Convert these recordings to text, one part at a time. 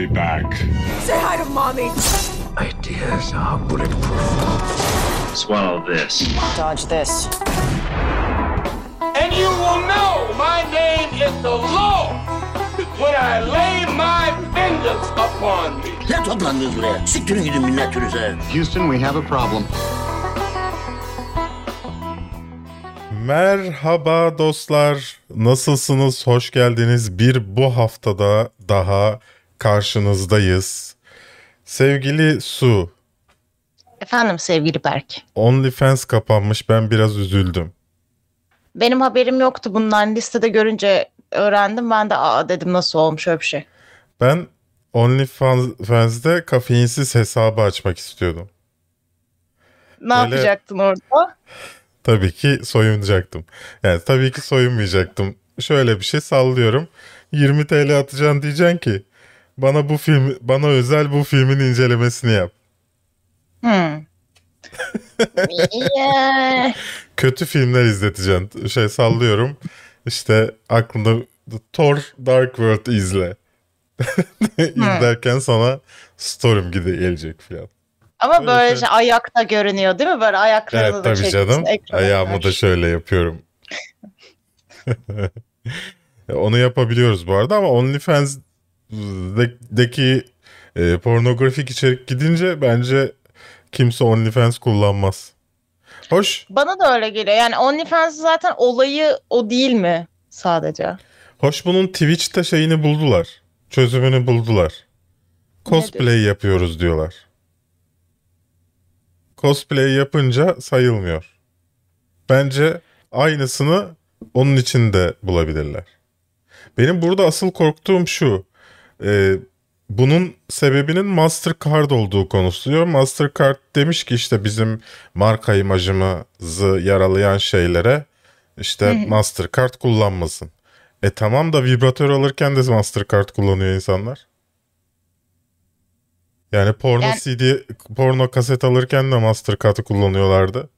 be back. Say hi to mommy. Ideas are bulletproof. Swallow this. Dodge this. And you will know my name is the Lord when I lay my vengeance upon me. Ne toplandınız buraya? Siktirin gidin millet türüse. Houston, we have a problem. Merhaba dostlar. Nasılsınız? Hoş geldiniz. Bir bu haftada daha karşınızdayız. Sevgili Su, Efendim sevgili Berk. OnlyFans kapanmış. Ben biraz üzüldüm. Benim haberim yoktu bundan. Listede görünce öğrendim. Ben de aa dedim nasıl olmuş öyle bir şey. Ben OnlyFans'de kafeinsiz hesabı açmak istiyordum. Ne Öyle- yapacaktın orada? Tabii ki soyunacaktım. Yani tabii ki soyunmayacaktım. Şöyle bir şey sallıyorum. 20 TL atacaksın diyeceksin ki bana bu film bana özel bu filmin incelemesini yap. Hmm. Kötü filmler izleteceksin. Şey sallıyorum. İşte aklında Thor Dark World izle. İzlerken sana story'm gide gelecek falan. Ama Öyle böyle şey. ayakta görünüyor değil mi? Böyle ayaklarını Evet da tabii canım. Ayağımı da karşı. şöyle yapıyorum. Onu yapabiliyoruz bu arada ama OnlyFans'deki e, pornografik içerik gidince bence kimse OnlyFans kullanmaz. Hoş. Bana da öyle geliyor. Yani OnlyFans zaten olayı o değil mi sadece? Hoş bunun Twitch'te şeyini buldular. Çözümünü buldular. Cosplay yapıyoruz diyorlar. Cosplay yapınca sayılmıyor. Bence aynısını onun için de bulabilirler. Benim burada asıl korktuğum şu. E, bunun sebebinin Mastercard olduğu konuşuluyor. Mastercard demiş ki işte bizim marka imajımızı yaralayan şeylere işte Mastercard kullanmasın. E tamam da vibratör alırken de Mastercard kullanıyor insanlar. Yani porno Yani- CD, porno kaset alırken de Mastercard'ı kullanıyorlardı.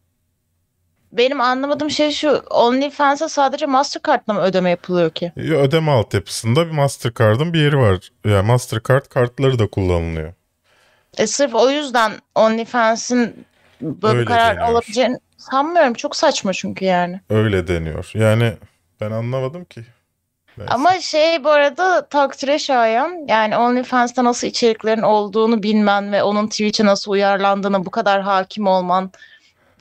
Benim anlamadığım şey şu. OnlyFans'a sadece Mastercard'la mı ödeme yapılıyor ki? Ödeme altyapısında bir Mastercard'ın bir yeri var. Yani Mastercard kartları da kullanılıyor. E sırf o yüzden OnlyFans'in böyle Öyle bir karar deniyor. alabileceğini sanmıyorum. Çok saçma çünkü yani. Öyle deniyor. Yani ben anlamadım ki. Neyse. Ama şey bu arada takdire şayan yani OnlyFans'ta nasıl içeriklerin olduğunu bilmen ve onun Twitch'e nasıl uyarlandığına bu kadar hakim olman,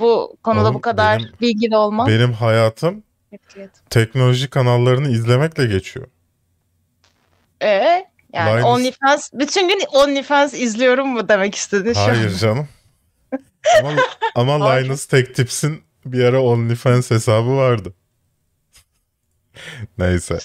bu konuda Oğlum, bu kadar benim- bilgili olman. benim hayatım Evet. teknoloji kanallarını izlemekle geçiyor. Ee, yani Linus- OnlyFans bütün gün OnlyFans izliyorum mu demek istedin şu an? Hayır canım. ama ama. Linus Tech Tips'in bir ara OnlyFans hesabı vardı. Neyse.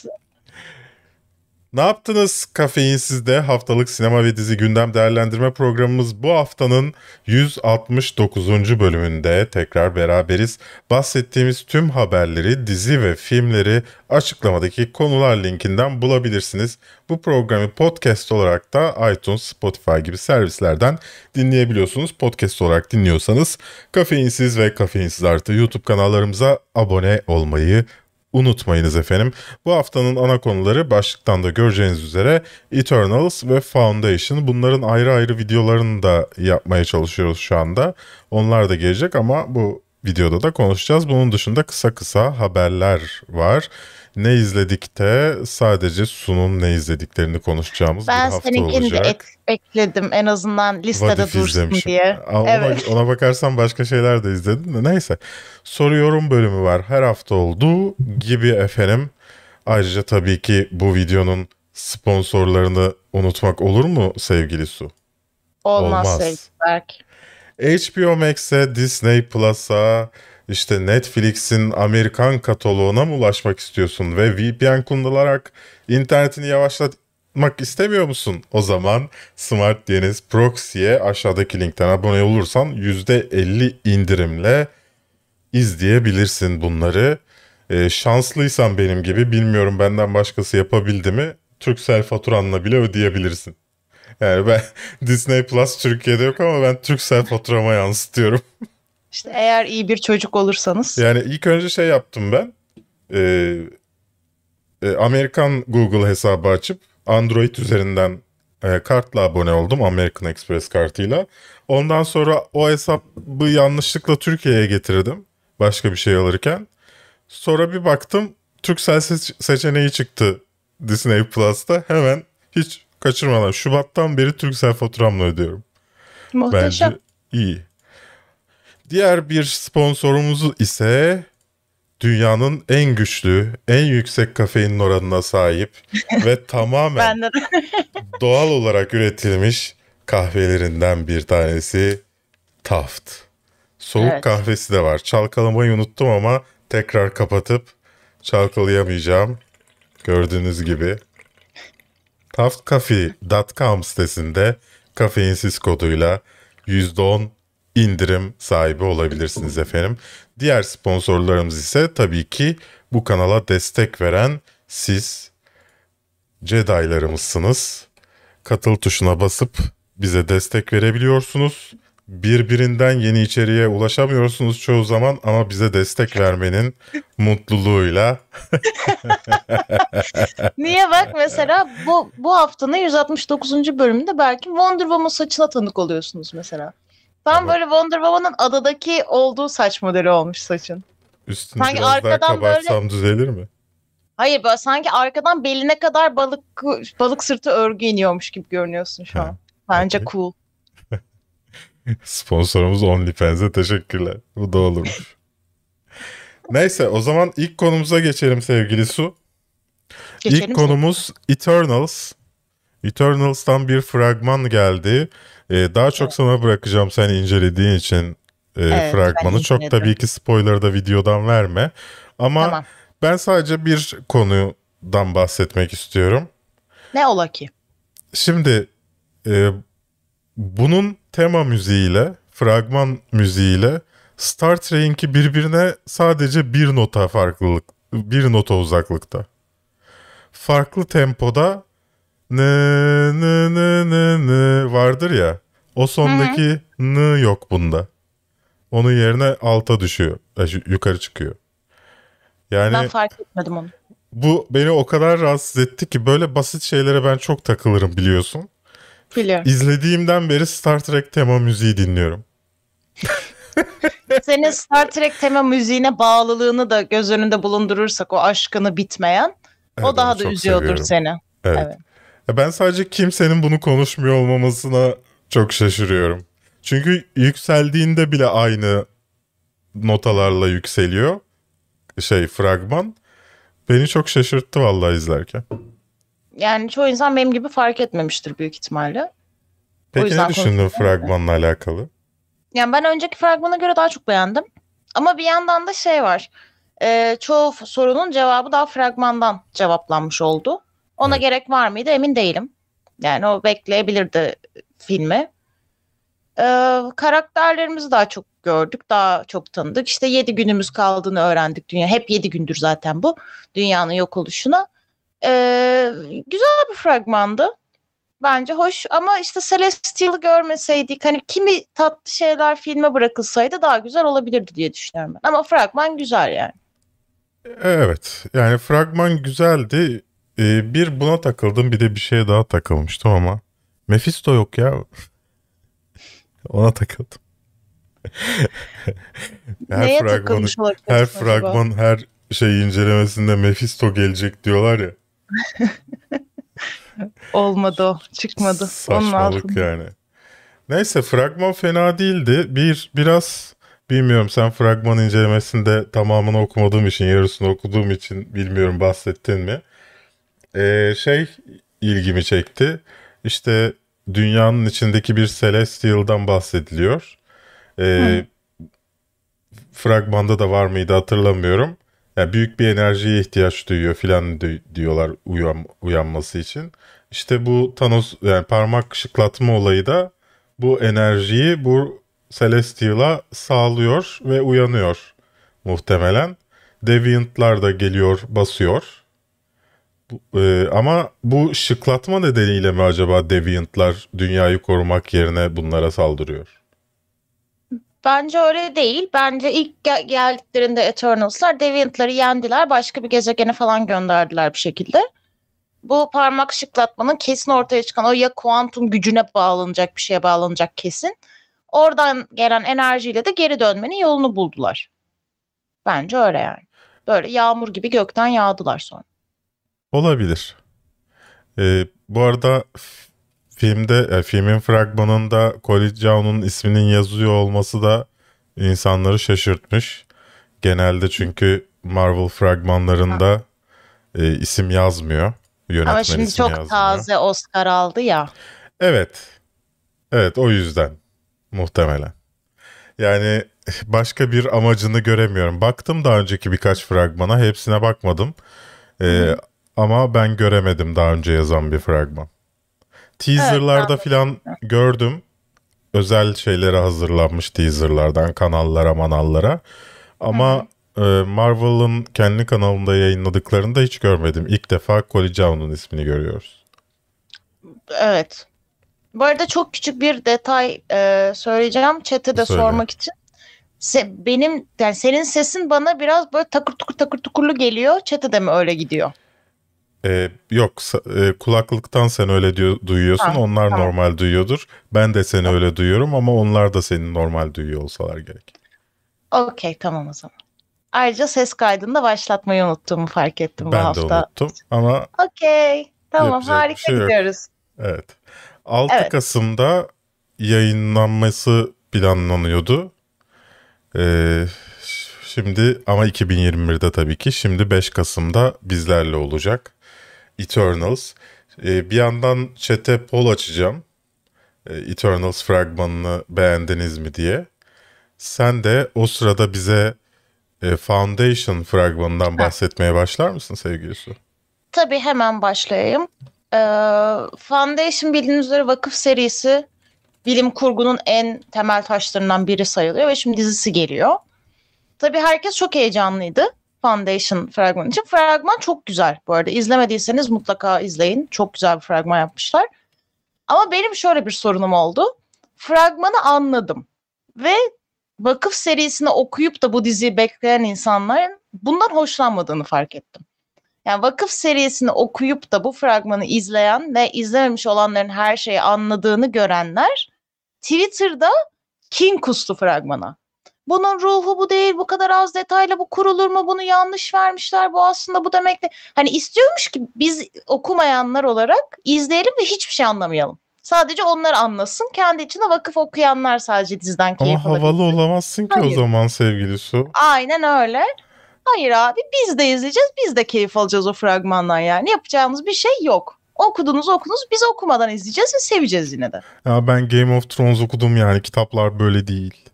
Ne yaptınız kafeinsizde haftalık sinema ve dizi gündem değerlendirme programımız bu haftanın 169. bölümünde tekrar beraberiz. Bahsettiğimiz tüm haberleri, dizi ve filmleri açıklamadaki konular linkinden bulabilirsiniz. Bu programı podcast olarak da iTunes, Spotify gibi servislerden dinleyebiliyorsunuz. Podcast olarak dinliyorsanız kafeinsiz ve kafeinsiz artı YouTube kanallarımıza abone olmayı unutmayınız efendim. Bu haftanın ana konuları başlıktan da göreceğiniz üzere Eternals ve Foundation. Bunların ayrı ayrı videolarını da yapmaya çalışıyoruz şu anda. Onlar da gelecek ama bu videoda da konuşacağız. Bunun dışında kısa kısa haberler var. Ne izledik de sadece Sun'un ne izlediklerini konuşacağımız Ben bir hafta seninkini de olacak. ek- ekledim en azından listede What If dursun izlemişim. diye. Ona, Evet. ona bakarsan başka şeyler de izledim de neyse. Soru yorum bölümü var her hafta olduğu gibi efendim. Ayrıca tabii ki bu videonun sponsorlarını unutmak olur mu sevgili Su? Olmaz, Olmaz. sevgili Berk. HBO Max'e, Disney Plus'a, işte Netflix'in Amerikan kataloğuna mı ulaşmak istiyorsun ve VPN kullanarak internetini yavaşlatmak istemiyor musun? O zaman Smart Deniz Proxy'ye aşağıdaki linkten abone olursan %50 indirimle izleyebilirsin bunları. Ee, şanslıysan benim gibi bilmiyorum benden başkası yapabildi mi Turkcell faturanla bile ödeyebilirsin. Yani ben Disney Plus Türkiye'de yok ama ben Turkcell faturama yansıtıyorum. İşte eğer iyi bir çocuk olursanız. Yani ilk önce şey yaptım ben. Ee, e, Amerikan Google hesabı açıp Android üzerinden e, kartla abone oldum American Express kartıyla. Ondan sonra o hesabı yanlışlıkla Türkiye'ye getirdim başka bir şey alırken. Sonra bir baktım Turkcell seç- seçeneği çıktı Disney Plus'ta. Hemen hiç kaçırmadan Şubat'tan beri Turkcell faturamla ödüyorum. Muhteşem. Bence iyi. Diğer bir sponsorumuz ise dünyanın en güçlü, en yüksek kafein oranına sahip ve tamamen doğal olarak üretilmiş kahvelerinden bir tanesi Taft. Soğuk Evet. kahvesi de var. Çalkalamayı unuttum ama tekrar kapatıp çalkalayamayacağım. Gördüğünüz gibi. Taftcafe.com sitesinde kafeinsiz koduyla %10 indirim sahibi olabilirsiniz efendim. Diğer sponsorlarımız ise tabii ki bu kanala destek veren siz Jedi'larımızsınız. Katıl tuşuna basıp bize destek verebiliyorsunuz. Birbirinden yeni içeriğe ulaşamıyorsunuz çoğu zaman ama bize destek vermenin mutluluğuyla Niye bak mesela bu bu haftanın 169. bölümünde belki Wonder Woman saçına tanık oluyorsunuz mesela. Tam böyle Wonder Woman'ın adadaki olduğu saç modeli olmuş saçın. üstünü Sanki biraz daha arkadan böyle- kabartsam düzelir mi? Hayır böyle sanki arkadan beline kadar balık balık sırtı örgü iniyormuş gibi görünüyorsun şu an. Bence okey. cool. Sponsorumuz OnlyFans'e teşekkürler. Bu da olurmuş. Neyse o zaman ilk konumuza geçelim sevgili Su. Geçelim İlk mi? konumuz Eternals. Eternals'tan bir fragman geldi. Ee, daha çok sana bırakacağım sen incelediğin için e, Evet, fragmanı. Çok tabii ki spoiler da videodan verme. Ama Tamam. ben sadece bir konudan bahsetmek istiyorum. Ne ola ki? Şimdi e, bunun tema müziğiyle, fragman müziğiyle Star Trek'inki birbirine sadece bir nota farklılık, bir nota uzaklıkta. Farklı tempoda nı nı nı nı nı vardır ya. O sondaki nı yok bunda. Onun yerine alta düşüyor, e, yukarı çıkıyor. Yani Ben fark etmedim onu. bu beni o kadar rahatsız etti ki böyle basit şeylere ben çok takılırım biliyorsun. Biliyorum. İzlediğimden beri Star Trek tema müziği dinliyorum. Senin Star Trek tema müziğine bağlılığını da göz önünde bulundurursak o aşkını bitmeyen Evet, o daha da üzüyordur seviyorum. seni. Evet. Evet. Ya Ben sadece kimsenin bunu konuşmuyor olmamasına çok şaşırıyorum. Çünkü yükseldiğinde bile aynı notalarla yükseliyor. Şey fragman. Beni çok şaşırttı vallahi izlerken. Yani çoğu insan benim gibi fark etmemiştir büyük ihtimalle. Peki ne düşündün fragmanla alakalı? Yani ben önceki fragmana göre daha çok beğendim. Ama bir yandan da şey var. Ee, çoğu sorunun cevabı daha fragmandan cevaplanmış oldu. Ona Evet. gerek var mıydı emin değilim. Yani o bekleyebilirdi filmi. Ee, karakterlerimizi daha çok gördük, daha çok tanıdık. İşte yedi günümüz kaldığını öğrendik dünya. Hep yedi gündür zaten bu dünyanın yok oluşuna. Ee, güzel bir fragmandı. Bence hoş ama işte Celestial'ı görmeseydik hani kimi tatlı şeyler filme bırakılsaydı daha güzel olabilirdi diye düşünüyorum ben. Ama fragman güzel yani. Evet. Yani fragman güzeldi. Ee, bir buna takıldım bir de bir şeye daha takılmıştım ama Mephisto yok ya. Ona takıldım. her Neye fragmanı, her acaba? fragman her şey incelemesinde Mephisto gelecek diyorlar ya. Olmadı o. Çıkmadı. Saçmalık yani. Neyse fragman fena değildi. Bir biraz bilmiyorum sen fragman incelemesinde tamamını okumadığım için yarısını okuduğum için bilmiyorum bahsettin mi? Ee, şey ilgimi çekti. İşte dünyanın içindeki bir Celestial'dan bahsediliyor. Ee, fragmanda da var mıydı hatırlamıyorum. Yani büyük bir enerjiye ihtiyaç duyuyor filan di- diyorlar uyan, uyanması için. İşte bu Thanos yani parmak şıklatma olayı da bu enerjiyi bu Celestial'a sağlıyor ve uyanıyor muhtemelen. Deviant'lar da geliyor basıyor. Bu- e, ama bu şıklatma nedeniyle mi acaba Deviant'lar dünyayı korumak yerine bunlara saldırıyor? Bence öyle değil. Bence ilk gel- geldiklerinde Eternals'lar Deviant'ları yendiler. Başka bir gezegene falan gönderdiler bir şekilde. bu parmak şıklatmanın kesin ortaya çıkan o ya kuantum gücüne bağlanacak bir şeye bağlanacak kesin. Oradan gelen enerjiyle de geri dönmenin yolunu buldular. Bence öyle yani. Böyle yağmur gibi gökten yağdılar sonra. Olabilir. Ee, bu arada filmde e, filmin fragmanında Colin Zhao'nun isminin yazıyor olması da insanları şaşırtmış. Genelde çünkü Marvel fragmanlarında e, isim yazmıyor. Yönetmen Ama şimdi çok yazmıyor. taze Oscar aldı ya. Evet. Evet o yüzden muhtemelen. Yani başka bir amacını göremiyorum. Baktım daha önceki birkaç fragmana. Hepsine bakmadım. Ee, ama ben göremedim daha önce yazan bir fragman. Teaserlarda Evet, filan gördüm. Özel şeylere hazırlanmış teaserlardan kanallara manallara. Ama e, Marvel'ın kendi kanalında yayınladıklarında hiç görmedim. İlk defa Colin Zhao'nun ismini görüyoruz. Evet. Bu arada çok küçük bir detay e, söyleyeceğim. Chat'e de Söyle. sormak için. Se- benim yani senin sesin bana biraz böyle takır tukur takır tukurlu geliyor. Chat'e de mi öyle gidiyor? Ee, yok e, kulaklıktan sen öyle diyor, duyuyorsun Ha, onlar tamam. normal duyuyordur. Ben de seni öyle duyuyorum ama onlar da seni normal duyuyor olsalar gerek. Okey tamam o zaman. Ayrıca ses kaydını da başlatmayı unuttuğumu fark ettim bu ben de hafta. unuttum ama Okey. Tamam harika şey yok. gidiyoruz. evet. 6 Evet. Kasım'da yayınlanması planlanıyordu. Ee, şimdi ama 2021'de tabii ki şimdi 5 Kasım'da bizlerle olacak. Eternals. Ee, bir yandan chat'e poll açacağım. Ee, Eternals fragmanını beğendiniz mi diye. Sen de o sırada bize e, Foundation fragmanından bahsetmeye başlar mısın sevgili Su? Tabii hemen başlayayım. Ee, Foundation bildiğiniz üzere vakıf serisi bilim kurgunun en temel taşlarından biri sayılıyor ve şimdi dizisi geliyor. Tabii herkes çok heyecanlıydı Foundation fragmanı için. Fragman çok güzel bu arada. İzlemediyseniz mutlaka izleyin. Çok güzel bir fragman yapmışlar. Ama benim şöyle bir sorunum oldu. Fragmanı anladım. Ve vakıf serisini okuyup da bu diziyi bekleyen insanların bundan hoşlanmadığını fark ettim. Yani vakıf serisini okuyup da bu fragmanı izleyen ve izlememiş olanların her şeyi anladığını görenler Twitter'da kin kustu fragmana. Bunun ruhu bu değil, bu kadar az detayla bu kurulur mu, bunu yanlış vermişler, bu aslında bu demek de. Hani istiyormuş ki biz okumayanlar olarak izleyelim ve hiçbir şey anlamayalım. Sadece onlar anlasın. Kendi içinde vakıf okuyanlar sadece diziden keyif Ama havalı olamazsın ki o Hayır. zaman sevgili Su. Aynen öyle. Hayır abi biz de izleyeceğiz. Biz de keyif alacağız o fragmandan yani. Yapacağımız bir şey yok. Okudunuz okudunuz biz okumadan izleyeceğiz ve seveceğiz yine de. Ya ben Game of Thrones okudum yani kitaplar böyle değil.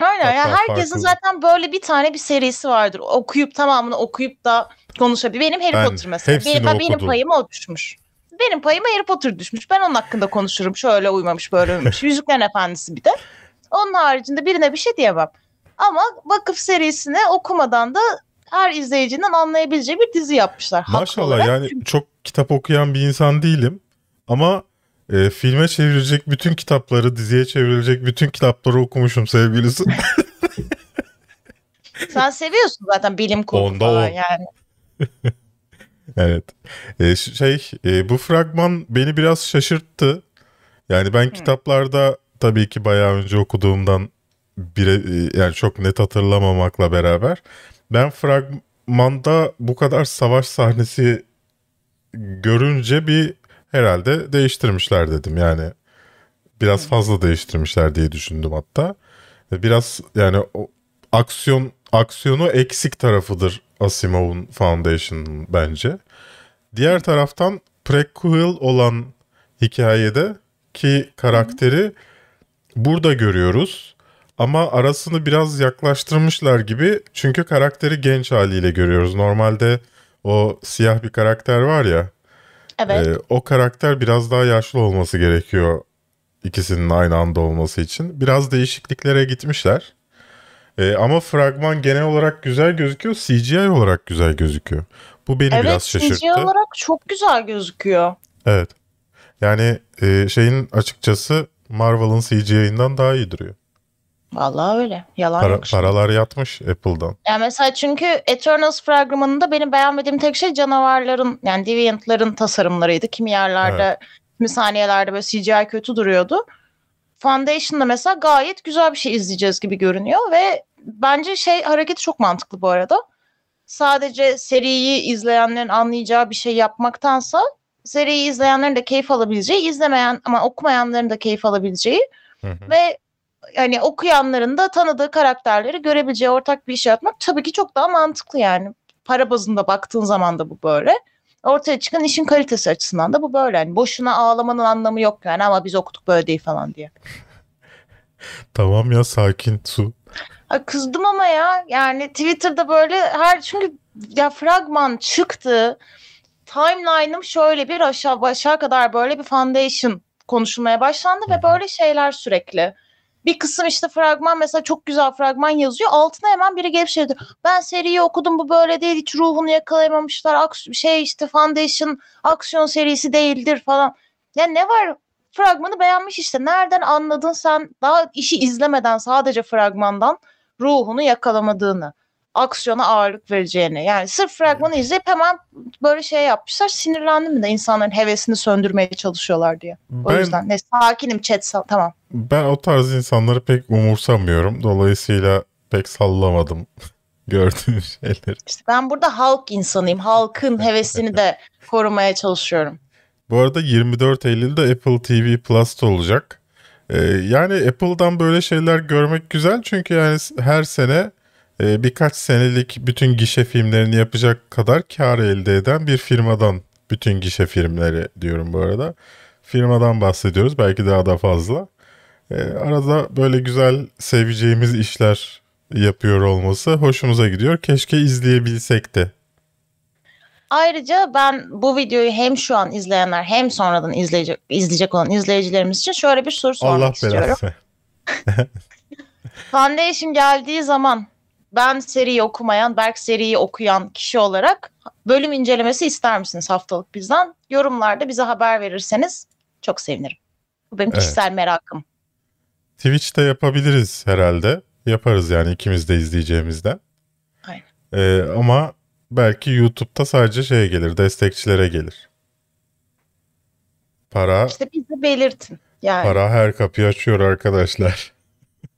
Aynen yani Hatta herkesin farklı. zaten böyle bir tane bir serisi vardır. Okuyup tamamını okuyup da konuşabilir. Benim Harry Ben Potter mesela. Benim, ben- benim payıma o düşmüş. Benim payıma Harry Potter düşmüş. Ben onun hakkında konuşurum. Şöyle uymamış böyle uymamış. Yüzüklerin Efendisi bir de. Onun haricinde birine bir şey diyemem. Ama Vakıf serisini okumadan da her izleyicinin anlayabileceği bir dizi yapmışlar. Maşallah yani çok kitap okuyan bir insan değilim. Ama e, filme çevrilecek bütün kitapları, diziye çevrilecek bütün kitapları okumuşum sevgilisi. Sen seviyorsun zaten bilim kurgu Onda falan on. yani. evet. E, şey e, bu fragman beni biraz şaşırttı. Yani ben kitaplarda tabii ki bayağı önce okuduğumdan bire, e, yani çok net hatırlamamakla beraber ben fragmanda bu kadar savaş sahnesi görünce bir herhalde değiştirmişler dedim. Yani biraz fazla değiştirmişler diye düşündüm hatta. Ve Biraz yani o aksiyon aksiyonu eksik tarafıdır Asimov'un Foundation'ın bence. Diğer taraftan prequel olan hikayede ki karakteri burada görüyoruz. Ama arasını biraz yaklaştırmışlar gibi. Çünkü karakteri genç haliyle görüyoruz. Normalde o siyah bir karakter var ya. Evet. e, o karakter biraz daha yaşlı olması gerekiyor. ikisinin aynı anda olması için. Biraz değişikliklere gitmişler. E, ama fragman genel olarak güzel gözüküyor. CGI olarak güzel gözüküyor. Bu beni evet biraz şaşırttı. CGI olarak çok güzel gözüküyor. Evet. Yani e, şeyin açıkçası Marvel'ın CGI'ından daha iyi duruyor. Vallahi öyle. Yalan Para, yok. şimdi. paralar yatmış Apple'dan. Yani mesela çünkü Eternals fragmanında benim beğenmediğim tek şey canavarların yani Deviant'ların tasarımlarıydı. Kimi yerlerde, kimi saniyelerde böyle CGI kötü duruyordu. Foundation'da mesela gayet güzel bir şey izleyeceğiz gibi görünüyor ve bence şey hareketi çok mantıklı bu arada. Sadece seriyi izleyenlerin anlayacağı bir şey yapmaktansa seriyi izleyenlerin de keyif alabileceği, izlemeyen ama okumayanların da keyif alabileceği Hı hı. ve yani okuyanların da tanıdığı karakterleri görebileceği ortak bir iş yapmak tabii ki çok daha mantıklı yani. Para bazında baktığın zaman da bu böyle. Ortaya çıkan işin kalitesi açısından da bu böyle. Yani boşuna ağlamanın anlamı yok yani ama biz okuduk böyle değil falan diye. Tamam ya sakin su. Ay kızdım ama ya yani Twitter'da böyle her çünkü ya fragman çıktı. Timeline'ım şöyle bir aşağı aşağı kadar böyle bir foundation konuşulmaya başlandı ve böyle şeyler sürekli. Bir kısım işte fragman mesela çok güzel fragman yazıyor. Altına hemen biri gelip şey diyor. Ben seriyi okudum bu böyle değil hiç ruhunu yakalayamamışlar. Aks- şey işte Foundation aksiyon serisi değildir falan. Ya ne var fragmanı beğenmiş işte. Nereden anladın sen daha işi izlemeden sadece fragmandan ruhunu yakalamadığını, aksiyona ağırlık vereceğini. Yani sırf fragmanı izleyip hemen böyle şey yapmışlar. Sinirlendim de insanların hevesini söndürmeye çalışıyorlar diye. O Ben, yüzden ne sakinim chat sal- tamam. ben o tarz insanları pek umursamıyorum. Dolayısıyla pek sallamadım gördüğüm şeyleri. İşte ben burada halk insanıyım. Halkın hevesini de korumaya çalışıyorum. Bu arada 24 Eylül'de Apple TV Plus'ta olacak. Ee, yani Apple'dan böyle şeyler görmek güzel çünkü yani her sene e, birkaç senelik bütün gişe filmlerini yapacak kadar kar elde eden bir firmadan bütün gişe filmleri diyorum bu arada. Firmadan bahsediyoruz belki daha da fazla. Ee, arada böyle güzel seveceğimiz işler yapıyor olması hoşumuza gidiyor. Keşke izleyebilsek de. Ayrıca ben bu videoyu hem şu an izleyenler hem sonradan izleyecek, izleyecek olan izleyicilerimiz için şöyle bir soru sormak Allah istiyorum. belasını. Foundation geldiği zaman ben seriyi okumayan, Berk seriyi okuyan kişi olarak bölüm incelemesi ister misiniz haftalık bizden? Yorumlarda bize haber verirseniz çok sevinirim. Bu benim Evet. kişisel merakım. Twitch'te yapabiliriz herhalde. Yaparız yani ikimiz de izleyeceğimizden. Aynen. Ee, ama belki YouTube'da sadece şeye gelir, destekçilere gelir. Para İşte bize belirtin. Yani para her kapıyı açıyor arkadaşlar.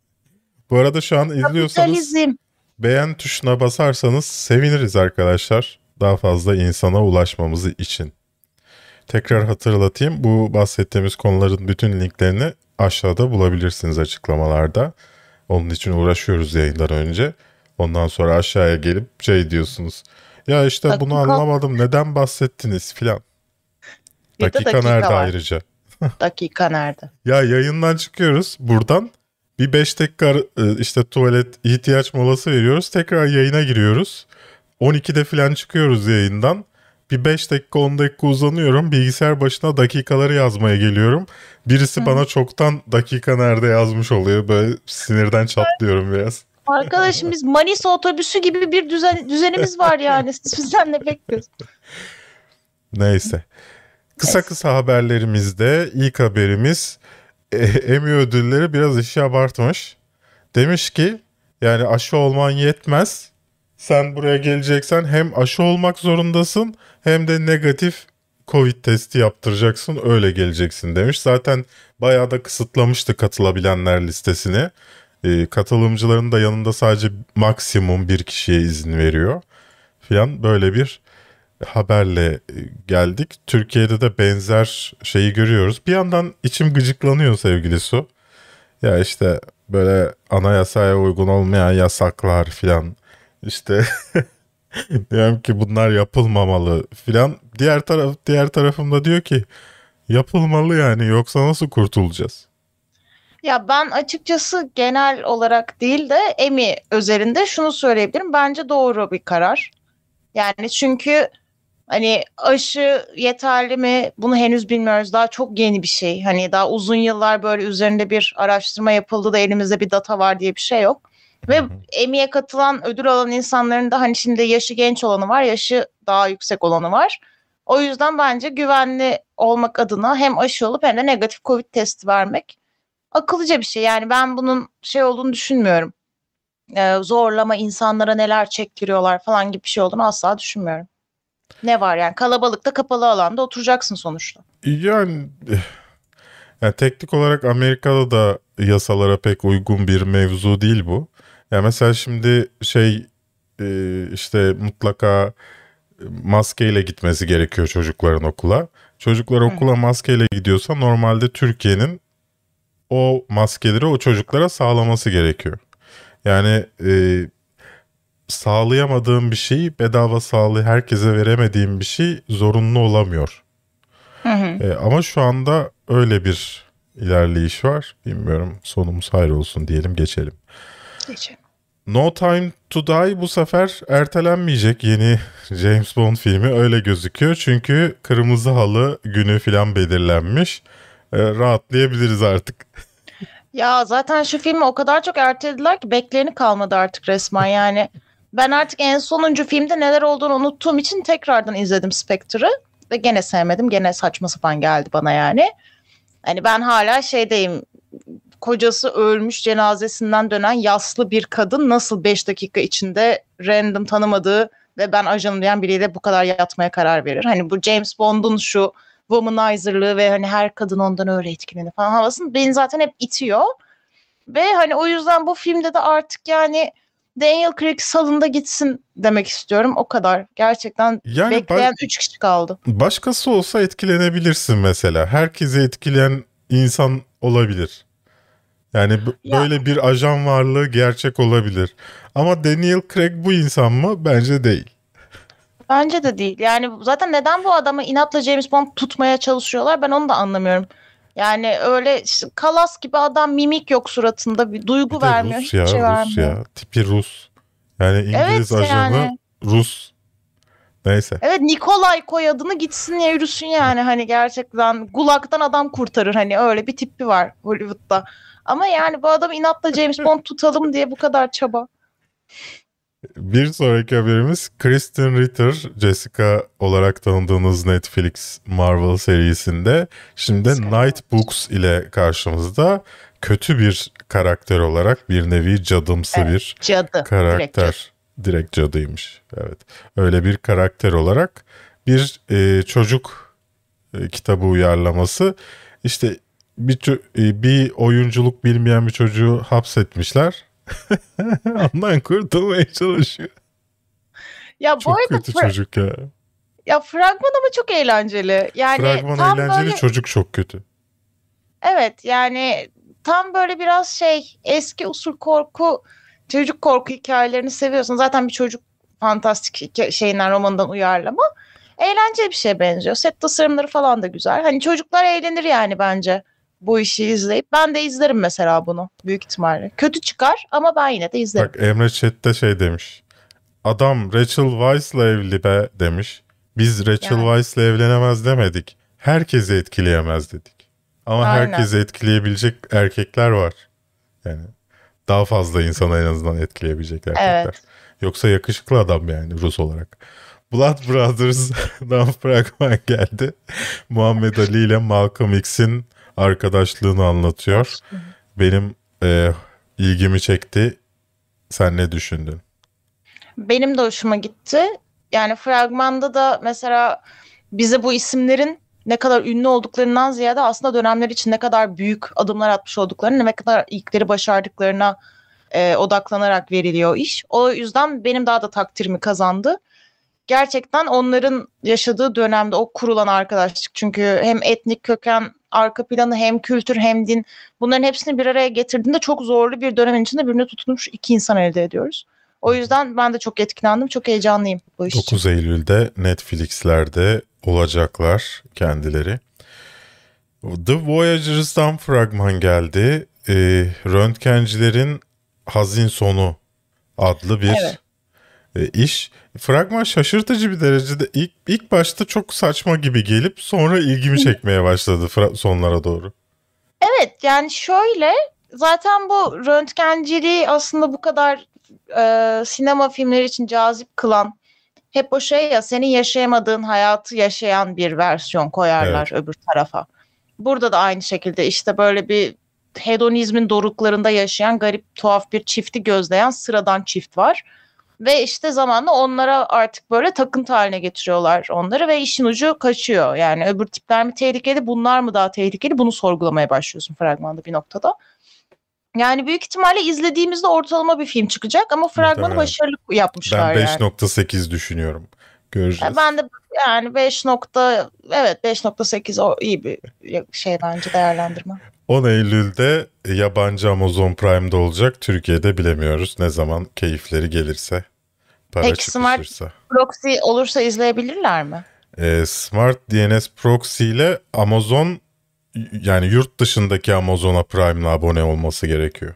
Bu arada şu an izliyorsanız kapitalizm. Beğen tuşuna basarsanız seviniriz arkadaşlar. Daha fazla insana ulaşmamız için. Tekrar hatırlatayım. Bu bahsettiğimiz konuların bütün linklerini aşağıda bulabilirsiniz açıklamalarda. Onun için uğraşıyoruz yayından önce. Ondan sonra aşağıya gelip şey diyorsunuz. Ya işte bunu Dakika. anlamadım. Neden bahsettiniz filan. Dakika, dakika nerede var. ayrıca? Dakika nerede? Ya yayından çıkıyoruz buradan. Bir 5 dakika e, işte tuvalet ihtiyaç molası veriyoruz. Tekrar yayına giriyoruz. 12'de falan çıkıyoruz yayından. Bir 5 dakika 10 dakika uzanıyorum. Bilgisayar başına dakikaları yazmaya geliyorum. Birisi bana çoktan dakika nerede yazmış oluyor. Böyle sinirden çatlıyorum biraz. Arkadaşım biz Manisa otobüsü gibi bir düzen düzenimiz var yani. Siz bizden ne bekliyorsunuz? Neyse. Kısa kısa haberlerimizde ilk haberimiz Emmy ödülleri biraz işi abartmış. Demiş ki yani aşı olman yetmez. Sen buraya geleceksen hem aşı olmak zorundasın hem de negatif Covid testi yaptıracaksın öyle geleceksin demiş. Zaten bayağı da kısıtlamıştı katılabilenler listesini. E, katılımcıların da yanında sadece maksimum bir kişiye izin veriyor. Filan böyle bir haberle e, geldik. Türkiye'de de benzer şeyi görüyoruz. Bir yandan içim gıcıklanıyor sevgili Su. Ya işte böyle anayasaya uygun olmayan yasaklar filan. İşte diyorum ki bunlar yapılmamalı filan. Diğer taraf diğer tarafımda diyor ki yapılmalı yani yoksa nasıl kurtulacağız? Ya ben açıkçası genel olarak değil de Emi özelinde şunu söyleyebilirim. Bence doğru bir karar. Yani çünkü hani aşı yeterli mi bunu henüz bilmiyoruz. Daha çok yeni bir şey. Hani daha uzun yıllar böyle üzerinde bir araştırma yapıldı da elimizde bir data var diye bir şey yok. Ve Emi'ye katılan ödül alan insanların da hani şimdi yaşı genç olanı var, yaşı daha yüksek olanı var. O yüzden bence güvenli olmak adına hem aşı olup hem de negatif Covid testi vermek akıllıca bir şey. Yani ben bunun şey olduğunu düşünmüyorum. Ee, zorlama insanlara neler çektiriyorlar falan gibi bir şey olduğunu asla düşünmüyorum. Ne var yani kalabalıkta kapalı alanda oturacaksın sonuçta. Yani, yani teknik olarak Amerika'da da yasalara pek uygun bir mevzu değil bu. Yani mesela şimdi şey e, işte mutlaka maskeyle gitmesi gerekiyor çocukların okula. Çocuklar okula maskeyle gidiyorsa normalde Türkiye'nin o maskeleri o çocuklara sağlaması gerekiyor. Yani e, sağlayamadığım bir şeyi bedava sağlığı herkese veremediğim bir şey zorunlu olamıyor. Hı hı. E, ama şu anda öyle bir ilerleyiş var. Bilmiyorum sonumuz hayır olsun diyelim geçelim. Geçelim. No Time to Die bu sefer ertelenmeyecek yeni James Bond filmi öyle gözüküyor. Çünkü kırmızı halı günü filan belirlenmiş. E, rahatlayabiliriz artık. Ya zaten şu filmi o kadar çok ertelediler ki bekleyeni kalmadı artık resmen yani. Ben artık en sonuncu filmde neler olduğunu unuttuğum için tekrardan izledim Spectre'ı. Ve gene sevmedim. Gene saçma sapan geldi bana yani. Hani ben hala şeydeyim. Kocası ölmüş cenazesinden dönen yaslı bir kadın nasıl 5 dakika içinde random tanımadığı ve ben ajanım diyen biriyle bu kadar yatmaya karar verir. Hani bu James Bond'un şu womanizerlığı ve hani her kadın ondan öyle etkilenir falan havasını beni zaten hep itiyor. Ve hani o yüzden bu filmde de artık yani Daniel Craig salında gitsin demek istiyorum. O kadar. Gerçekten Yani bekleyen ba- 3 kişi kaldı. başkası olsa etkilenebilirsin mesela. Herkesi etkileyen insan olabilir. Yani Ya. böyle bir ajan varlığı gerçek olabilir. Ama Daniel Craig bu insan mı? Bence değil. Bence de değil. Yani zaten neden bu adamı inatla James Bond tutmaya çalışıyorlar ben onu da anlamıyorum. Yani öyle kalas gibi adam mimik yok suratında bir duygu Bir vermiyor. Rus hiçbir ya, şey Rus vermiyor. ya. Tipi Rus. Yani İngiliz Evet ajanı yani. Rus. Neyse. Evet Nikolay koy adını gitsin ya yürüsün yani hani gerçekten gulaktan adam kurtarır hani öyle bir tipi var Hollywood'da. Ama yani bu adamı inatla James Bond tutalım diye bu kadar çaba. Bir sonraki haberimiz Kristen Ritter, Jessica olarak tanıdığınız Netflix Marvel serisinde şimdi Night Books ile karşımızda kötü bir karakter olarak bir nevi cadımsı Evet, bir Cadı. direkt karakter. Direkt cadıymış. Evet. Öyle bir karakter olarak bir e, çocuk e, kitabı uyarlaması. İşte bir e, bir oyunculuk bilmeyen bir çocuğu hapsetmişler. Ondan kurtulmaya çalışıyor. Ya bu Çok arada kötü fra- çocuk ya. ya fragman ama çok eğlenceli. Yani Fragman tam eğlenceli böyle çocuk çok kötü. evet yani tam böyle biraz şey eski usul korku çocuk korku hikayelerini seviyorsun. Zaten bir çocuk fantastik şeyinden romanından uyarlama. Eğlenceli bir şeye benziyor. Set tasarımları falan da güzel. Hani çocuklar eğlenir yani bence bu işi izleyip. Ben de izlerim mesela bunu büyük ihtimalle. Kötü çıkar ama ben yine de izlerim. Bak Emre Chat'te şey demiş. Adam Rachel Weisz'la evli be demiş. Biz Rachel Yani. Weisz'la evlenemez demedik. Herkesi etkileyemez dedik. Ama Aynen. herkesi etkileyebilecek erkekler var. Yani daha fazla insana en azından etkileyebilecek erkekler. Evet. Yoksa yakışıklı adam yani Rus olarak. Blood Brothers'dan fragman geldi. Muhammed Ali ile Malcolm X'in arkadaşlığını anlatıyor. Benim e, ilgimi çekti. Sen ne düşündün? Benim de hoşuma gitti. Yani fragmanda da mesela bize bu isimlerin ne kadar ünlü olduklarından ziyade aslında dönemler için ne kadar büyük adımlar atmış olduklarını, ne kadar ilkleri başardıklarına e, odaklanarak veriliyor iş. O yüzden benim daha da takdirimi kazandı. Gerçekten onların yaşadığı dönemde o kurulan arkadaşlık çünkü hem etnik köken arka planı hem kültür hem din bunların hepsini bir araya getirdiğinde çok zorlu bir dönemin içinde birbirine tutunmuş iki insan elde ediyoruz. O yüzden ben de çok etkilendim. Çok heyecanlıyım bu iş için. 9 Eylül'de Netflix'lerde olacaklar kendileri. The Voyagers'dan fragman geldi. E, Röntgencilerin Hazin Sonu adlı bir Evet. E, iş. Fragman şaşırtıcı bir derecede ilk, ilk başta çok saçma gibi gelip sonra ilgimi çekmeye başladı sonlara doğru. Evet yani şöyle zaten bu röntgenciliği aslında bu kadar e, sinema filmleri için cazip kılan hep o şey ya senin yaşayamadığın hayatı yaşayan bir versiyon koyarlar öbür tarafa. Burada da aynı şekilde işte böyle bir hedonizmin doruklarında yaşayan garip tuhaf bir çifti gözleyen sıradan çift var. Ve işte zamanla onlara artık böyle takıntı haline getiriyorlar onları ve işin ucu kaçıyor. Yani öbür tipler mi tehlikeli bunlar mı daha tehlikeli bunu sorgulamaya başlıyorsun fragmanda bir noktada. Yani büyük ihtimalle izlediğimizde ortalama bir film çıkacak ama fragmanı Muhtemelen. başarılı yapmışlar Ben yani. 5.8 düşünüyorum. Göreceğiz. Ben de yani 5 nokta evet 5.8 o iyi bir şey bence değerlendirme. 10 Eylül'de yabancı Amazon Prime'da olacak. Türkiye'de bilemiyoruz ne zaman keyifleri gelirse. Para Peki, Smart- çıkışırsa. Proxy olursa izleyebilirler mi? Ee, Smart DNS Proxy ile Amazon yani yurt dışındaki Amazon'a Prime'la abone olması gerekiyor.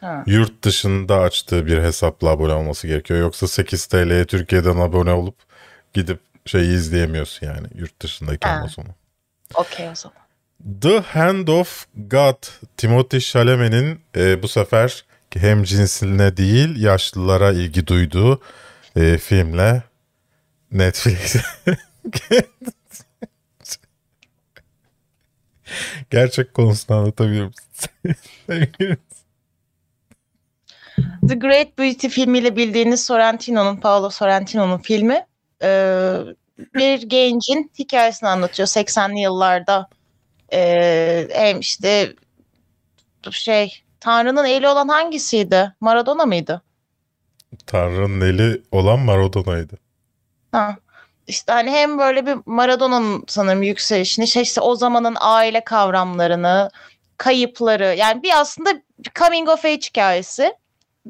Ha. Yurt dışında açtığı bir hesapla abone olması gerekiyor. Yoksa 8 TL'ye Türkiye'den abone olup gidip şeyi izleyemiyorsun yani yurt dışındaki Ha. Amazon'u. Okey o zaman. The Hand of God Timothy Chalamet'in e, bu sefer hem cinsine değil yaşlılara ilgi duyduğu e, filmle Netflix'e Gerçek konusunu anlatabilir misin? The Great Beauty filmiyle bildiğiniz Sorrentino'nun, Paolo Sorrentino'nun filmi e, bir gencin hikayesini anlatıyor. 80'li yıllarda e, hem işte şey Tanrı'nın eli olan hangisiydi? Maradona mıydı? Tanrı'nın eli olan Maradona'ydı. Ha. İşte hani hem böyle bir Maradona'nın sanırım yükselişini şey işte o zamanın aile kavramlarını, kayıpları yani bir aslında coming of age hikayesi.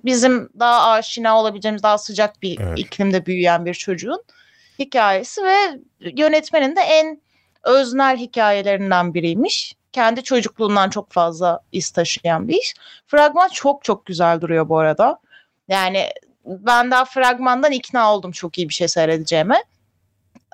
Bizim daha aşina olabileceğimiz daha sıcak bir Evet. iklimde büyüyen bir çocuğun hikayesi ve yönetmenin de en öznel hikayelerinden biriymiş. Kendi çocukluğundan çok fazla iz taşıyan bir iş. Fragman çok çok güzel duruyor bu arada. Yani ben daha fragmandan ikna oldum çok iyi bir şey seyredeceğime.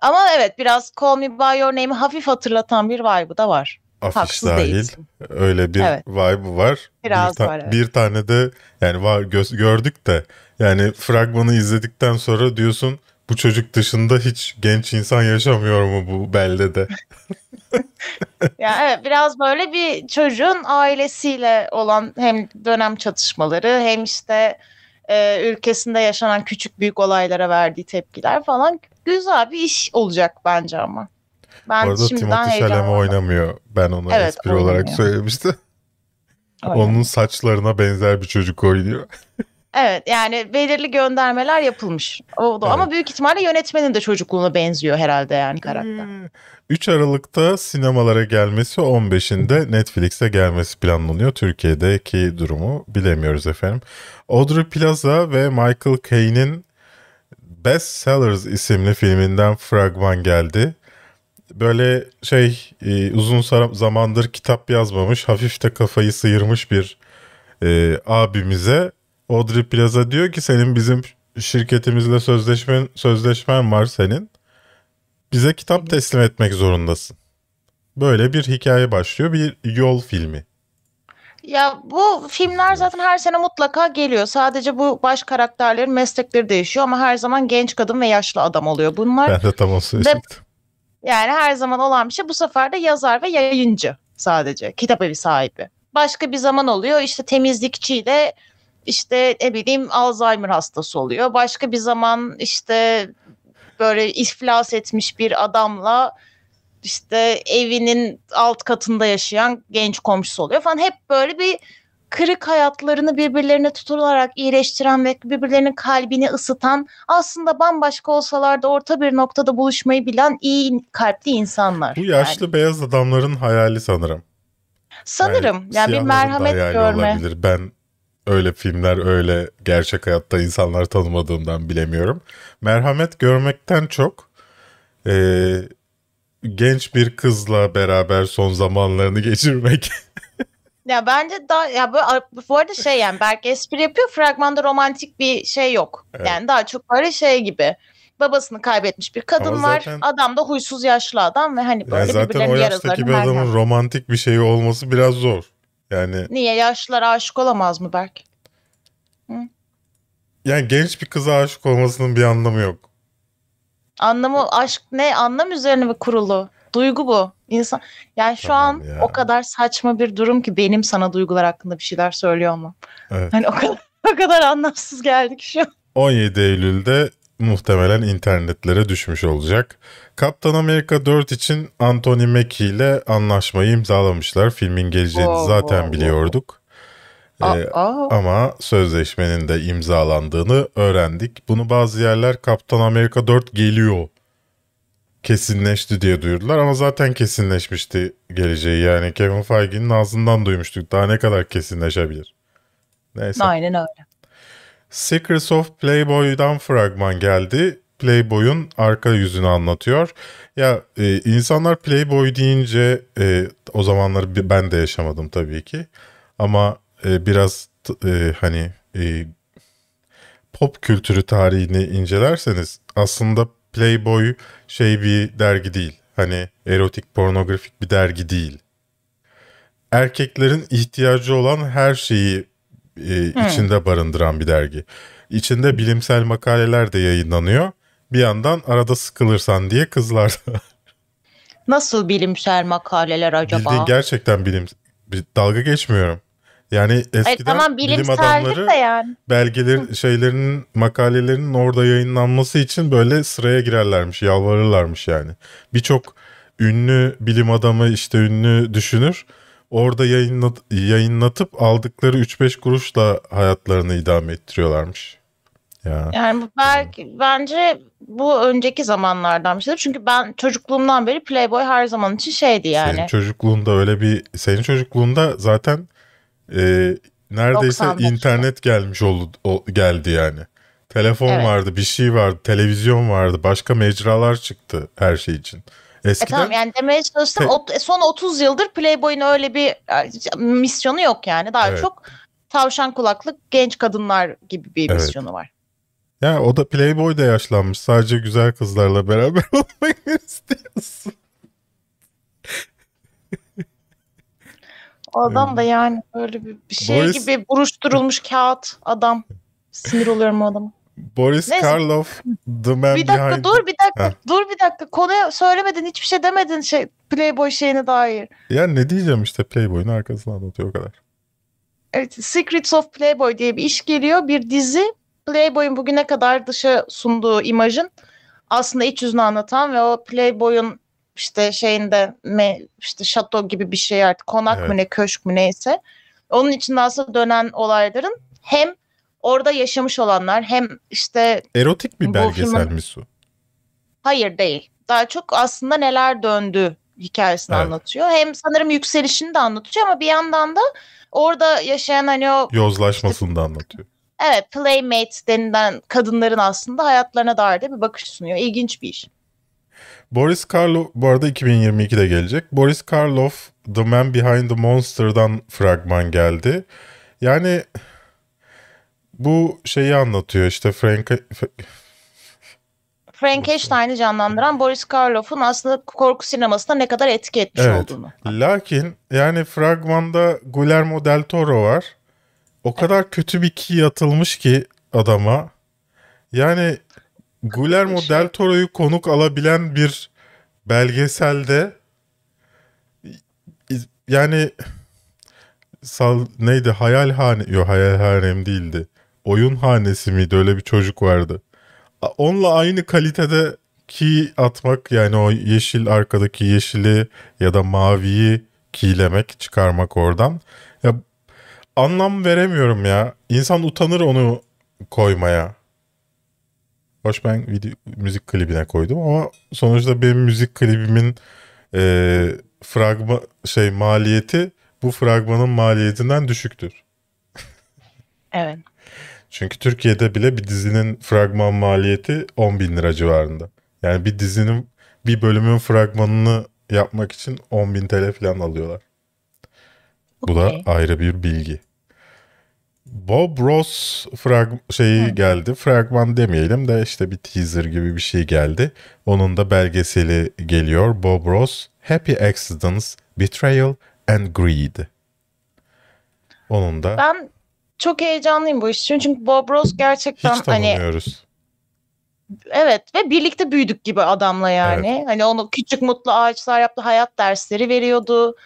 Ama evet biraz Call Me By Your Name'i hafif hatırlatan bir vibe'ı da var. Afiş Haksız dahil. değilsin. Öyle bir Evet. vibe'ı var. Biraz bir, ta- var, evet. bir tane de yani var gö- gördük de yani fragmanı izledikten sonra diyorsun bu çocuk dışında hiç genç insan yaşamıyor mu bu beldede? Yani evet biraz böyle bir çocuğun ailesiyle olan hem dönem çatışmaları hem işte e, ülkesinde yaşanan küçük büyük olaylara verdiği tepkiler falan güzel bir iş olacak bence ama. Ben şimdiden Timothy Chalamet oynamıyor. Ben onu Evet, espri olarak oynamıyor. söylemiştim. Oynamıyor. Onun saçlarına benzer bir çocuk oynuyor. Evet yani belirli göndermeler yapılmış. Oldu. Ama Evet. büyük ihtimalle yönetmenin de çocukluğuna benziyor herhalde yani karakter. Hmm. 3 Aralık'ta sinemalara gelmesi 15'inde Netflix'e gelmesi planlanıyor. Türkiye'deki durumu bilemiyoruz efendim. Audrey Plaza ve Michael Caine'in Best Sellers isimli filminden fragman geldi. Böyle şey e, uzun zamandır kitap yazmamış, hafif de kafayı sıyırmış bir e, abimize Audrey Plaza diyor ki senin bizim şirketimizle sözleşmen sözleşmen var senin. Bize kitap teslim etmek zorundasın. Böyle bir hikaye başlıyor. Bir yol filmi. Ya bu filmler zaten her sene mutlaka geliyor. Sadece bu baş karakterlerin meslekleri değişiyor ama her zaman genç kadın ve yaşlı adam oluyor. Bunlar Ben de tam o söyleyecektim. yani her zaman olan bir şey. Bu sefer de yazar ve yayıncı sadece. Kitap evi sahibi. Başka bir zaman oluyor işte temizlikçiyle işte ne bileyim Alzheimer hastası oluyor. Başka bir zaman işte böyle iflas etmiş bir adamla işte evinin alt katında yaşayan genç komşusu oluyor falan. Hep böyle bir kırık hayatlarını birbirlerine tutularak iyileştiren ve birbirlerinin kalbini ısıtan aslında bambaşka olsalar da orta bir noktada buluşmayı bilen iyi kalpli insanlar. Bu yaşlı beyaz adamların hayali sanırım. Sanırım yani, bir siyahların da merhamet görme. Olabilir. Ben öyle filmler öyle gerçek hayatta insanlar tanımadığımdan bilemiyorum. Merhamet görmekten çok e, genç bir kızla beraber son zamanlarını geçirmek. Ya bence daha ya bu, bu arada şey yani Berk espri yapıyor fragmanda romantik bir şey yok. Evet. Yani daha çok böyle şey gibi. Babasını kaybetmiş bir kadın Ama var. zaten- Adam da huysuz yaşlı adam ve hani böyle yani zaten o yaştaki bir adamın romantik bir şeyi olması biraz zor. Yani Niye yaşlılar aşık olamaz mı Berk? yani genç bir kıza aşık olmasının bir anlamı yok. Anlamı aşk ne anlam üzerine mi kurulu? Duygu bu. İnsan yani şu Tamam an ya. o kadar saçma bir durum ki benim sana duygular hakkında bir şeyler söylüyor olmam. Evet. Hani o kadar o kadar anlamsız geldik şu an. 17 Eylül'de muhtemelen internetlere düşmüş olacak. Kaptan Amerika 4 için Anthony Mackie ile anlaşmayı imzalamışlar. Filmin geleceğini Wow, zaten wow, biliyorduk. Aa, Ee, aa. ama sözleşmenin de imzalandığını öğrendik. Bunu bazı yerler Kaptan Amerika 4 geliyor kesinleşti diye duyurdular ama zaten kesinleşmişti geleceği. Yani Kevin Feige'nin ağzından duymuştuk. Daha ne kadar kesinleşebilir? Neyse. Aynen öyle. Secrets of Playboy'dan fragman geldi. Playboy'un arka yüzünü anlatıyor. Ya e, insanlar Playboy deyince e, o zamanları ben de yaşamadım tabii ki. Ama e, biraz e, hani e, pop kültürü tarihini incelerseniz aslında Playboy şey bir dergi değil. Hani erotik pornografik bir dergi değil. Erkeklerin ihtiyacı olan her şeyi e, içinde barındıran bir dergi. İçinde bilimsel makaleler de yayınlanıyor. Bir yandan arada sıkılırsan diye kızlar. Nasıl bilimsel makaleler acaba? Bildiğin gerçekten bilim bir dalga geçmiyorum. Yani eskiden Hayır, tamam bilim adamları yani. belgeler şeylerinin makalelerinin orada yayınlanması için böyle sıraya girerlermiş, yalvarırlarmış yani. Birçok ünlü bilim adamı işte ünlü düşünür. Orada yayınlat, yayınlatıp aldıkları 3-5 kuruşla hayatlarını idame ettiriyorlarmış. Ya. Yani belki bence bu önceki zamanlardan bir şeydir. Çünkü ben çocukluğumdan beri Playboy her zaman için şeydi yani. Senin çocukluğunda öyle bir senin çocukluğunda zaten e, neredeyse 95'te. internet gelmiş oldu o- geldi yani. Telefon Evet. vardı, bir şey vardı, televizyon vardı, başka mecralar çıktı her şey için. E Eskiden tamam yani demeye çalıştım Te- ot- son 30 yıldır Playboy'un öyle bir e, misyonu yok yani. Daha Evet. çok tavşan kulaklık genç kadınlar gibi bir Evet. misyonu var. ya o da Playboy da yaşlanmış. Sadece güzel kızlarla beraber olmak istiyorsun. O adam da yani böyle bir, bir şey Boris- gibi buruşturulmuş kağıt adam. Sinir oluyorum o adama. Boris Neyse. Karloff, The Man Bir dakika Behind... dur bir dakika Heh. dur bir dakika konuya söylemedin hiçbir şey demedin şey Playboy şeyine dair. Ya ne diyeceğim işte Playboy'un arkasını anlatıyor o kadar. Evet, Secrets of Playboy diye bir iş geliyor. Bir dizi Playboy'un bugüne kadar dışa sunduğu imajın aslında iç yüzünü anlatan ve o Playboy'un işte şeyinde me, işte şato gibi bir şey artık konak Evet. mı ne köşk mü neyse. Onun içinde aslında dönen olayların hem orada yaşamış olanlar hem işte Erotik bir belgesel filmin- mi su? hayır değil. Daha çok aslında neler döndü hikayesini Evet. anlatıyor. Hem sanırım yükselişini de anlatıyor ama bir yandan da orada yaşayan hani o Yozlaşmasını da anlatıyor. Evet, playmate denilen kadınların aslında hayatlarına dair de bir bakış sunuyor. İlginç bir iş. Boris Karloff bu arada 2022'de gelecek. Boris Karloff The Man Behind the Monster'dan fragman geldi. Yani bu şeyi anlatıyor işte Frank Frankenstein'i canlandıran Boris Karloff'un aslında korku sinemasına ne kadar etki etmiş Evet. olduğunu. Lakin yani fragmanda Guillermo del Toro var. O kadar kötü bir key atılmış ki adama. Yani Guillermo şey. del Toro'yu konuk alabilen bir belgeselde yani sal, neydi hayal hane yok hayal hanem değildi. Oyun hanesi miydi öyle bir çocuk vardı. Onunla aynı kalitede key atmak yani o yeşil arkadaki yeşili ya da maviyi keylemek çıkarmak oradan. Ya anlam veremiyorum ya. İnsan utanır onu koymaya. Hoş ben video, müzik klibine koydum ama sonuçta benim müzik klibimin e, fragma şey maliyeti bu fragmanın maliyetinden düşüktür. Evet. Çünkü Türkiye'de bile bir dizinin fragman maliyeti 10 bin lira civarında. Yani bir dizinin bir bölümün fragmanını yapmak için 10 bin TL falan alıyorlar. Bu da ayrı bir bilgi. Bob Ross frag şeyi geldi. Fragman demeyelim de işte bir teaser gibi bir şey geldi. Onun da belgeseli geliyor. Bob Ross, Happy Accidents, Betrayal and Greed. Onun da Ben çok heyecanlıyım bu iş için çünkü Bob Ross gerçekten hiç hani. Evet ve birlikte büyüdük gibi adamla yani. Hani onu küçük mutlu ağaçlar yaptı, hayat dersleri veriyordu.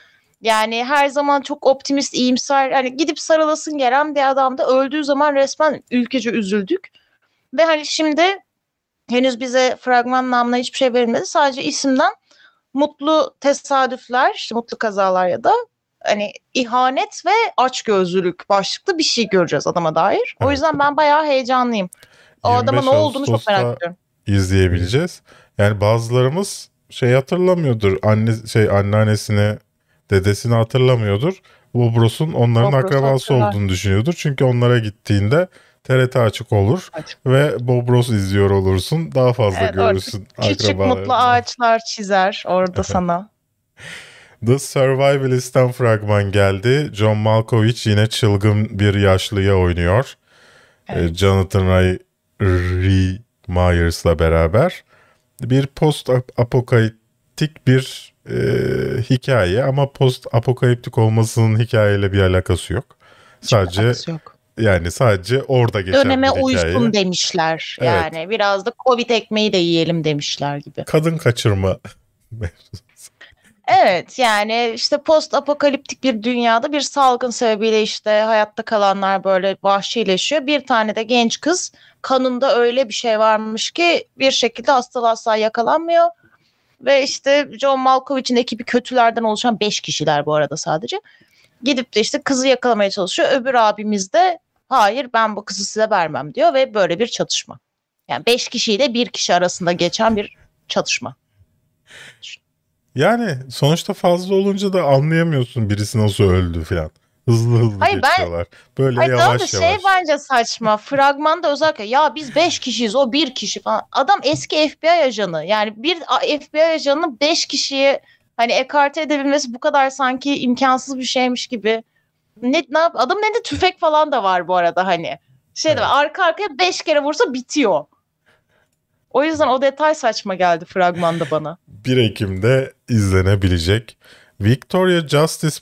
Yani her zaman çok optimist, iyimser. Hani gidip sarılasın gelen bir adamda öldüğü zaman resmen ülkece üzüldük. Ve hani şimdi henüz bize fragman namına hiçbir şey verilmedi. Sadece isimden mutlu tesadüfler, işte mutlu kazalar ya da hani ihanet ve açgözlülük başlıklı bir şey göreceğiz adama dair. O Evet. yüzden ben bayağı heyecanlıyım. O adama 25 ne olduğunu çok merak ediyorum. izleyebileceğiz. Yani bazılarımız şey hatırlamıyordur. Anne şey anneannesini, dedesini hatırlamıyordur. Bobros'un onların Bobros akrabası hatırlar. olduğunu düşünüyordur. Çünkü onlara gittiğinde TRT açık olur Açık. ve Bobros izliyor olursun. Daha fazla Evet, görürsün Küçük akrabalarını. mutlu ağaçlar çizer orada sana. The Survivalist'ten fragman geldi. John Malkovich yine çılgın bir yaşlıya oynuyor. Ee, Jonathan Ray Rhys Meyers'la beraber. Bir post apokaliptik bir e, hikaye ama post apokaliptik olmasının hikayeyle bir alakası yok. Sadece Alakası yok. yani sadece orada geçen Döneme bir hikaye. uysun demişler. Evet. Yani biraz da Covid ekmeği de yiyelim demişler gibi. Kadın kaçırma Evet yani işte post apokaliptik bir dünyada bir salgın sebebiyle işte hayatta kalanlar böyle vahşileşiyor. Bir tane de genç kız kanında öyle bir şey varmış ki bir şekilde hastalığa asla yakalanmıyor. Ve işte John Malkovich'in ekibi kötülerden oluşan 5 kişiler bu arada sadece. Gidip de işte kızı yakalamaya çalışıyor. Öbür abimiz de hayır ben bu kızı size vermem diyor ve böyle bir çatışma. Yani 5 kişiyle bir kişi arasında geçen bir çatışma. Yani sonuçta fazla olunca da anlayamıyorsun birisi nasıl öldü falan. Hızlı hızlı Hayır, ben- geçiyorlar. Böyle Hayır tamam da yavaş şey yavaş. bence saçma. Fragmanda özellikle ya biz 5 kişiyiz o bir kişi falan. Adam eski FBI ajanı. Yani bir FBI ajanının 5 kişiyi hani ekarte edebilmesi bu kadar sanki imkansız bir şeymiş gibi. Ne, ne yap? Adamın elinde tüfek falan da var bu arada hani. Şey de var, arka arkaya 5 kere vursa bitiyor. O yüzden o detay saçma geldi fragmanda bana. 1 Ekim'de izlenebilecek. Victoria Justice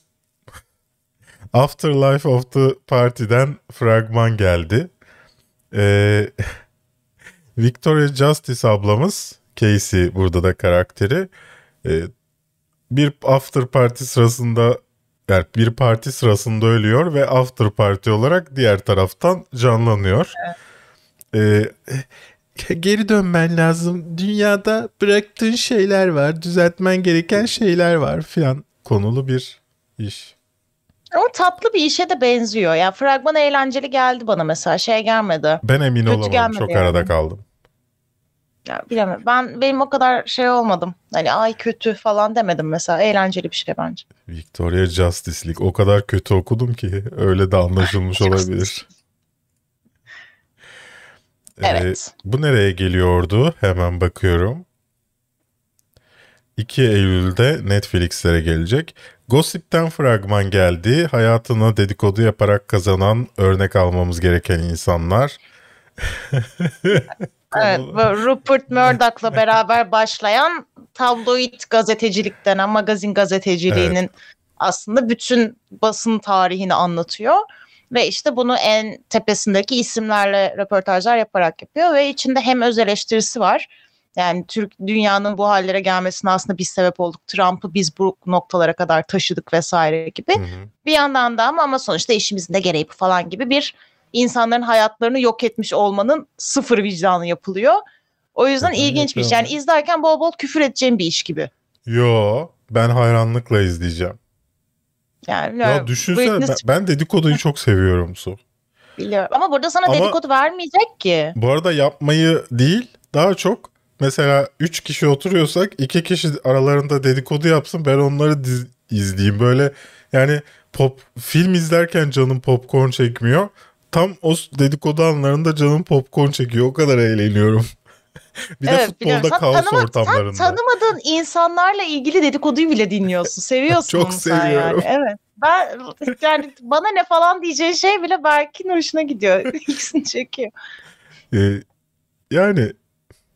Afterlife of the Party'den fragman geldi. Ee, Victoria Justice ablamız Casey burada da karakteri e, bir after party sırasında yani bir parti sırasında ölüyor ve after party olarak diğer taraftan canlanıyor. Ee, geri dönmen lazım. Dünyada bıraktığın şeyler var. Düzeltmen gereken şeyler var filan konulu bir iş. Ama tatlı bir işe de benziyor. Yani fragman eğlenceli geldi bana mesela şey gelmedi. Ben emin Kötü olamadım. Çok yani. arada kaldım. Ya bilemem. Ben benim o kadar şey olmadım. Hani ay kötü falan demedim mesela. Eğlenceli bir şey bence. Victoria Justice League. O kadar kötü okudum ki öyle de anlaşılmış olabilir. Ee, Evet. bu nereye geliyordu? Hemen bakıyorum. 2 Eylül'de Netflix'lere gelecek. Gossip'ten fragman geldi. Hayatına dedikodu yaparak kazanan örnek almamız gereken insanlar. Evet, Rupert Murdoch'la beraber başlayan tabloid gazetecilik denen magazin gazeteciliğinin aslında bütün basın tarihini anlatıyor. Ve işte bunu en tepesindeki isimlerle röportajlar yaparak yapıyor ve içinde hem öz eleştirisi var. Yani Türk dünyanın bu hallere gelmesine aslında biz sebep olduk. Trump'ı biz bu noktalara kadar taşıdık vesaire gibi. Hı hı. Bir yandan da ama, ama sonuçta işimizin de gereği falan gibi bir insanların hayatlarını yok etmiş olmanın sıfır vicdanı yapılıyor. O yüzden Neden ilginç bir iş. Yani izlerken bol bol küfür edeceğim bir iş gibi. Yo ben hayranlıkla izleyeceğim. Yani Ya düşünsene Britney ben, ben dedikoduyu çok seviyorum Su. biliyorum. Ama burada sana Ama- dedikodu vermeyecek ki. Bu arada yapmayı değil daha çok mesela 3 kişi oturuyorsak 2 kişi aralarında dedikodu yapsın ben onları diz- izleyeyim. Böyle yani pop film izlerken canım popcorn çekmiyor. Tam o dedikodu anlarında canım popcorn çekiyor. O kadar eğleniyorum. bir de Evet, futbolda kaos tanıma- ortamlarında. Sen tanımadığın insanlarla ilgili dedikoduyu bile dinliyorsun. Seviyorsun Çok seviyorum. yani. Evet. Ben yani bana ne falan diyeceğin şey bile Berk'in hoşuna gidiyor. İkisini çekiyor. Ee, yani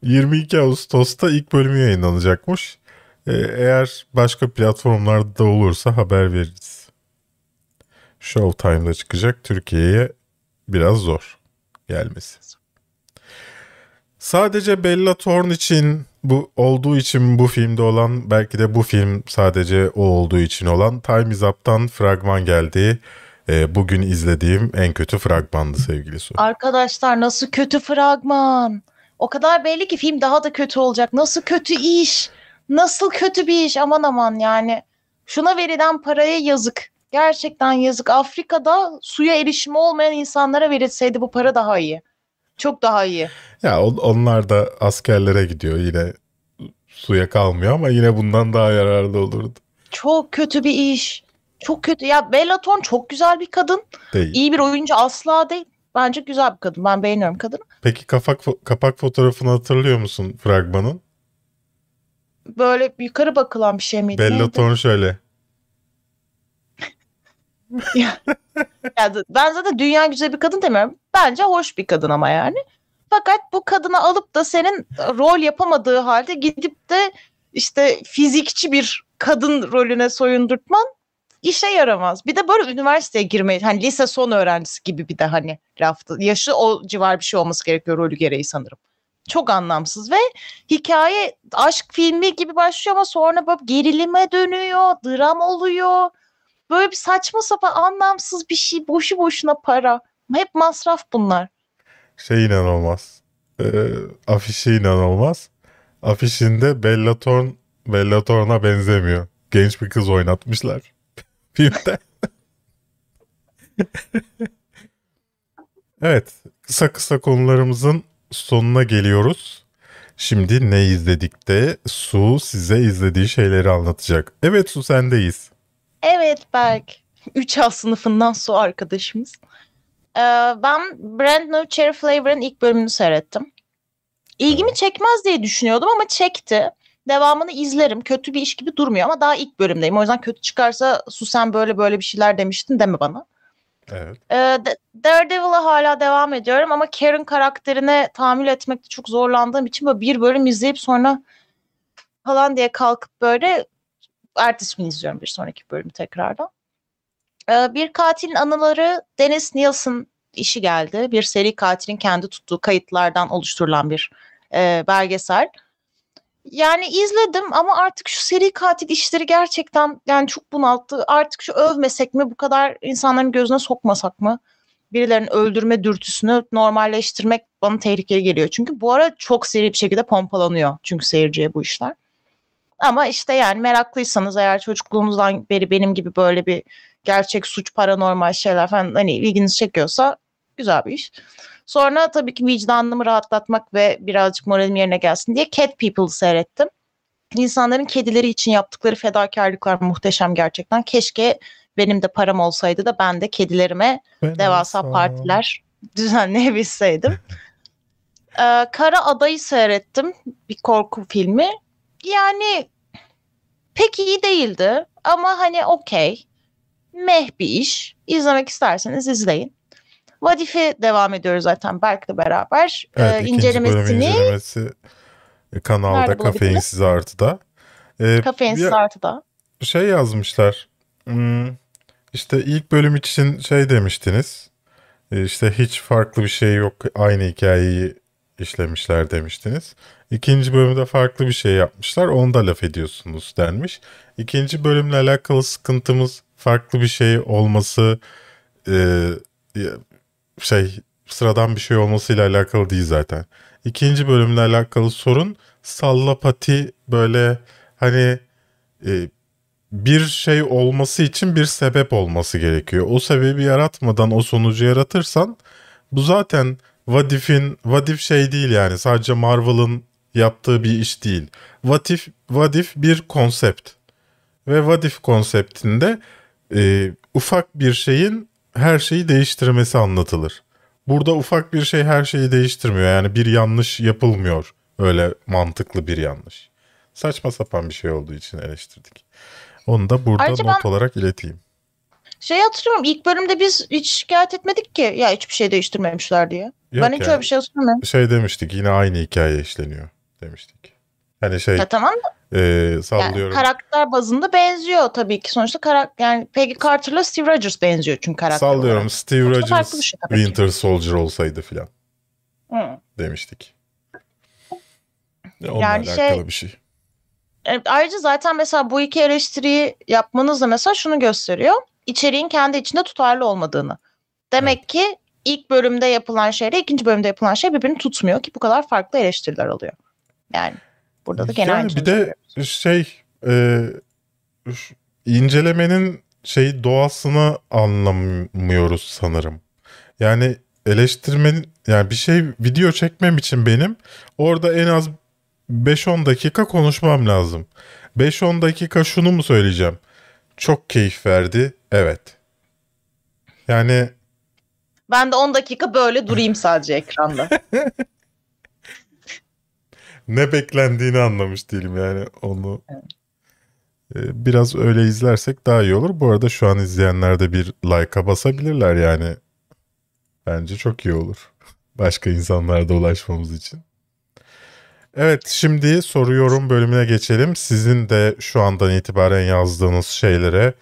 22 Ağustos'ta ilk bölümü yayınlanacakmış. Ee, eğer başka platformlarda da olursa haber veririz. Showtime'da çıkacak. Türkiye'ye biraz zor gelmesi. Sadece Bella Thorne için bu olduğu için bu filmde olan belki de bu film sadece o olduğu için olan Time Is Up'tan fragman geldi. Ee, bugün izlediğim en kötü fragmandı sevgili Su. Arkadaşlar nasıl kötü fragman. O kadar belli ki film daha da kötü olacak. Nasıl kötü iş. Nasıl kötü bir iş aman aman yani. Şuna verilen paraya yazık. Gerçekten yazık. Afrika'da suya erişimi olmayan insanlara verilseydi bu para daha iyi. Çok daha iyi. Ya on- onlar da askerlere gidiyor yine suya kalmıyor ama yine bundan daha yararlı olurdu. Çok kötü bir iş. Çok kötü. Ya Bella Thorne çok güzel bir kadın. Değil. İyi bir oyuncu asla değil. Bence güzel bir kadın. Ben beğeniyorum kadını. Peki kapak kapak fotoğrafını hatırlıyor musun fragmanın? Böyle yukarı bakılan bir şey miydi? Bella Neydi? Şöyle. Ya d- ben zaten dünya güzel bir kadın demiyorum. Bence hoş bir kadın ama yani. Fakat bu kadını alıp da senin rol yapamadığı halde gidip de işte fizikçi bir kadın rolüne soyundurtman işe yaramaz. Bir de böyle üniversiteye girmeyi hani lise son öğrencisi gibi bir de hani lafta. Yaşı o civar bir şey olması gerekiyor rolü gereği sanırım. Çok anlamsız ve hikaye aşk filmi gibi başlıyor ama sonra böyle gerilime dönüyor, dram oluyor. Böyle bir saçma sapan anlamsız bir şey boşu boşuna para. Hep masraf bunlar. Şey inanılmaz. Ee, afişi inanılmaz. Afişinde Bella Thorne Bella Thorne'a benzemiyor. Genç bir kız oynatmışlar filmde. evet. Kısa kısa konularımızın sonuna geliyoruz. Şimdi ne izledik de Su size izlediği şeyleri anlatacak. Evet Su sendeyiz. Evet Berk. 3A sınıfından su arkadaşımız. Ee, ben Brand New Cherry Flavor'ın ilk bölümünü seyrettim. İlgimi çekmez diye düşünüyordum ama çekti. Devamını izlerim. Kötü bir iş gibi durmuyor ama daha ilk bölümdeyim. O yüzden kötü çıkarsa su sen böyle böyle bir şeyler demiştin deme bana. Evet. Ee, Da- Daredevil'a hala devam ediyorum ama Karen karakterine tahammül etmekte çok zorlandığım için böyle bir bölüm izleyip sonra falan diye kalkıp böyle ertesi gün izliyorum bir sonraki bölümü tekrardan. Ee, bir katilin anıları Dennis Nielsen işi geldi. Bir seri katilin kendi tuttuğu kayıtlardan oluşturulan bir e, belgesel. Yani izledim ama artık şu seri katil işleri gerçekten yani çok bunalttı. Artık şu övmesek mi bu kadar insanların gözüne sokmasak mı? Birilerinin öldürme dürtüsünü normalleştirmek bana tehlikeli geliyor. Çünkü bu ara çok seri bir şekilde pompalanıyor. Çünkü seyirciye bu işler. Ama işte yani meraklıysanız eğer çocukluğunuzdan beri benim gibi böyle bir gerçek suç paranormal şeyler falan hani ilginizi çekiyorsa güzel bir iş. Sonra tabii ki vicdanımı rahatlatmak ve birazcık moralim yerine gelsin diye Cat People'ı seyrettim. İnsanların kedileri için yaptıkları fedakarlıklar muhteşem gerçekten. Keşke benim de param olsaydı da ben de kedilerime devasa partiler düzenleyebilseydim. Ee, Kara Adayı seyrettim. Bir korku filmi. Yani pek iyi değildi ama hani okey. Meh bir iş. İzlemek isterseniz izleyin. Vadif'e devam ediyoruz zaten Berk'le beraber. Evet, Ee, incelemesini incelemesi kanalda Nerede? Kafeinsiz Artı'da. Ee, Kafeinsiz Artı'da. şey yazmışlar. Hmm, işte ilk bölüm için şey demiştiniz. Ee, İşte hiç farklı bir şey yok. Aynı hikayeyi işlemişler demiştiniz. İkinci bölümde farklı bir şey yapmışlar. Onu da laf ediyorsunuz denmiş. İkinci bölümle alakalı sıkıntımız farklı bir şey olması e, şey sıradan bir şey olmasıyla alakalı değil zaten. İkinci bölümle alakalı sorun sallapati böyle hani e, bir şey olması için bir sebep olması gerekiyor. O sebebi yaratmadan o sonucu yaratırsan bu zaten Vadif'in Vadif şey değil yani sadece Marvel'ın yaptığı bir iş değil. Vadif Vadif bir konsept. Ve Vadif konseptinde e, ufak bir şeyin her şeyi değiştirmesi anlatılır. Burada ufak bir şey her şeyi değiştirmiyor. Yani bir yanlış yapılmıyor. Öyle mantıklı bir yanlış. Saçma sapan bir şey olduğu için eleştirdik. Onu da burada Ayrıca not ben- olarak ileteyim. Şey hatırlıyorum ilk bölümde biz hiç şikayet etmedik ki ya hiçbir şey değiştirmemişler diye. Yok ben hiç yani. öyle bir şey hatırlamıyorum. Şey demiştik yine aynı hikaye işleniyor demiştik. Hani şey Ya tamam da e, yani sallıyorum. karakter bazında benziyor tabii ki. Sonuçta karakter yani Peggy Carter'la Steve Rogers benziyor çünkü karakter sallıyorum olarak. Steve Çok Rogers şey. Winter Soldier olsaydı filan Hı. demiştik. Onunla Yani alakalı şey- bir şey. Evet, ayrıca zaten mesela bu iki eleştiriyi yapmanız da mesela şunu gösteriyor. İçeriğin kendi içinde tutarlı olmadığını. Demek ki ilk bölümde yapılan şeyle ikinci bölümde yapılan şey birbirini tutmuyor ki bu kadar farklı eleştiriler oluyor. Yani burada da gene Yani bir de şey e, incelemenin şey doğasını anlamıyoruz sanırım. Yani eleştirmenin yani bir şey video çekmem için benim orada en az 5-10 dakika konuşmam lazım. 5-10 dakika şunu mu söyleyeceğim? Çok keyif verdi. Evet. Yani Ben de 10 dakika böyle durayım sadece ekranda. ne beklendiğini anlamış değilim yani onu. Ee, Biraz öyle izlersek daha iyi olur. Bu arada şu an izleyenler de bir like'a basabilirler yani. Bence çok iyi olur. Başka insanlara da ulaşmamız için. Evet şimdi soru yorum bölümüne geçelim. Sizin de şu andan itibaren yazdığınız şeylere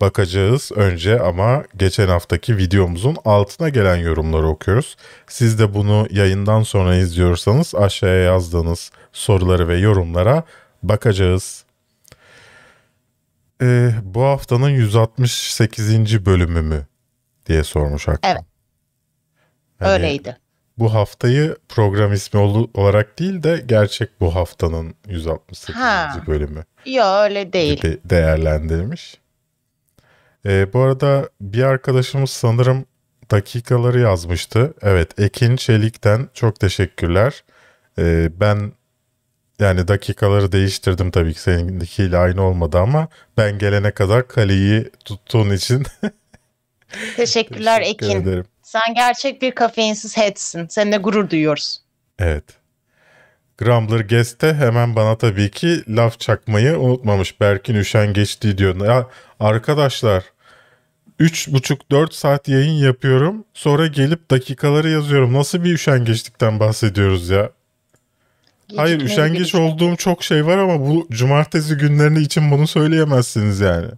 bakacağız önce ama geçen haftaki videomuzun altına gelen yorumları okuyoruz. Siz de bunu yayından sonra izliyorsanız aşağıya yazdığınız soruları ve yorumlara bakacağız. Ee, bu haftanın 168. bölümü mü diye sormuş Hakan. Evet. Yani Öyleydi. Bu haftayı program ismi ol- olarak değil de gerçek bu haftanın 168. Ha. bölümü Yok öyle değil. gibi değerlendirmiş. Ee, bu arada bir arkadaşımız sanırım dakikaları yazmıştı. Evet Ekin Çelik'ten çok teşekkürler. Ee, ben yani dakikaları değiştirdim tabii ki seninkiyle aynı olmadı ama ben gelene kadar kaleyi tuttuğun için Teşekkürler teşekkür Ekin. ederim. Sen gerçek bir kafeinsiz headsin. Seninle gurur duyuyoruz. Evet. Grumbler Guest'te hemen bana tabii ki laf çakmayı unutmamış. Berkin Üşen geçti diyor. Ya arkadaşlar 3,5-4 saat yayın yapıyorum. Sonra gelip dakikaları yazıyorum. Nasıl bir üşengeçlikten bahsediyoruz ya? Hayır Gecikmeli üşengeç bir olduğum çok şey var ama bu cumartesi günlerini için bunu söyleyemezsiniz yani.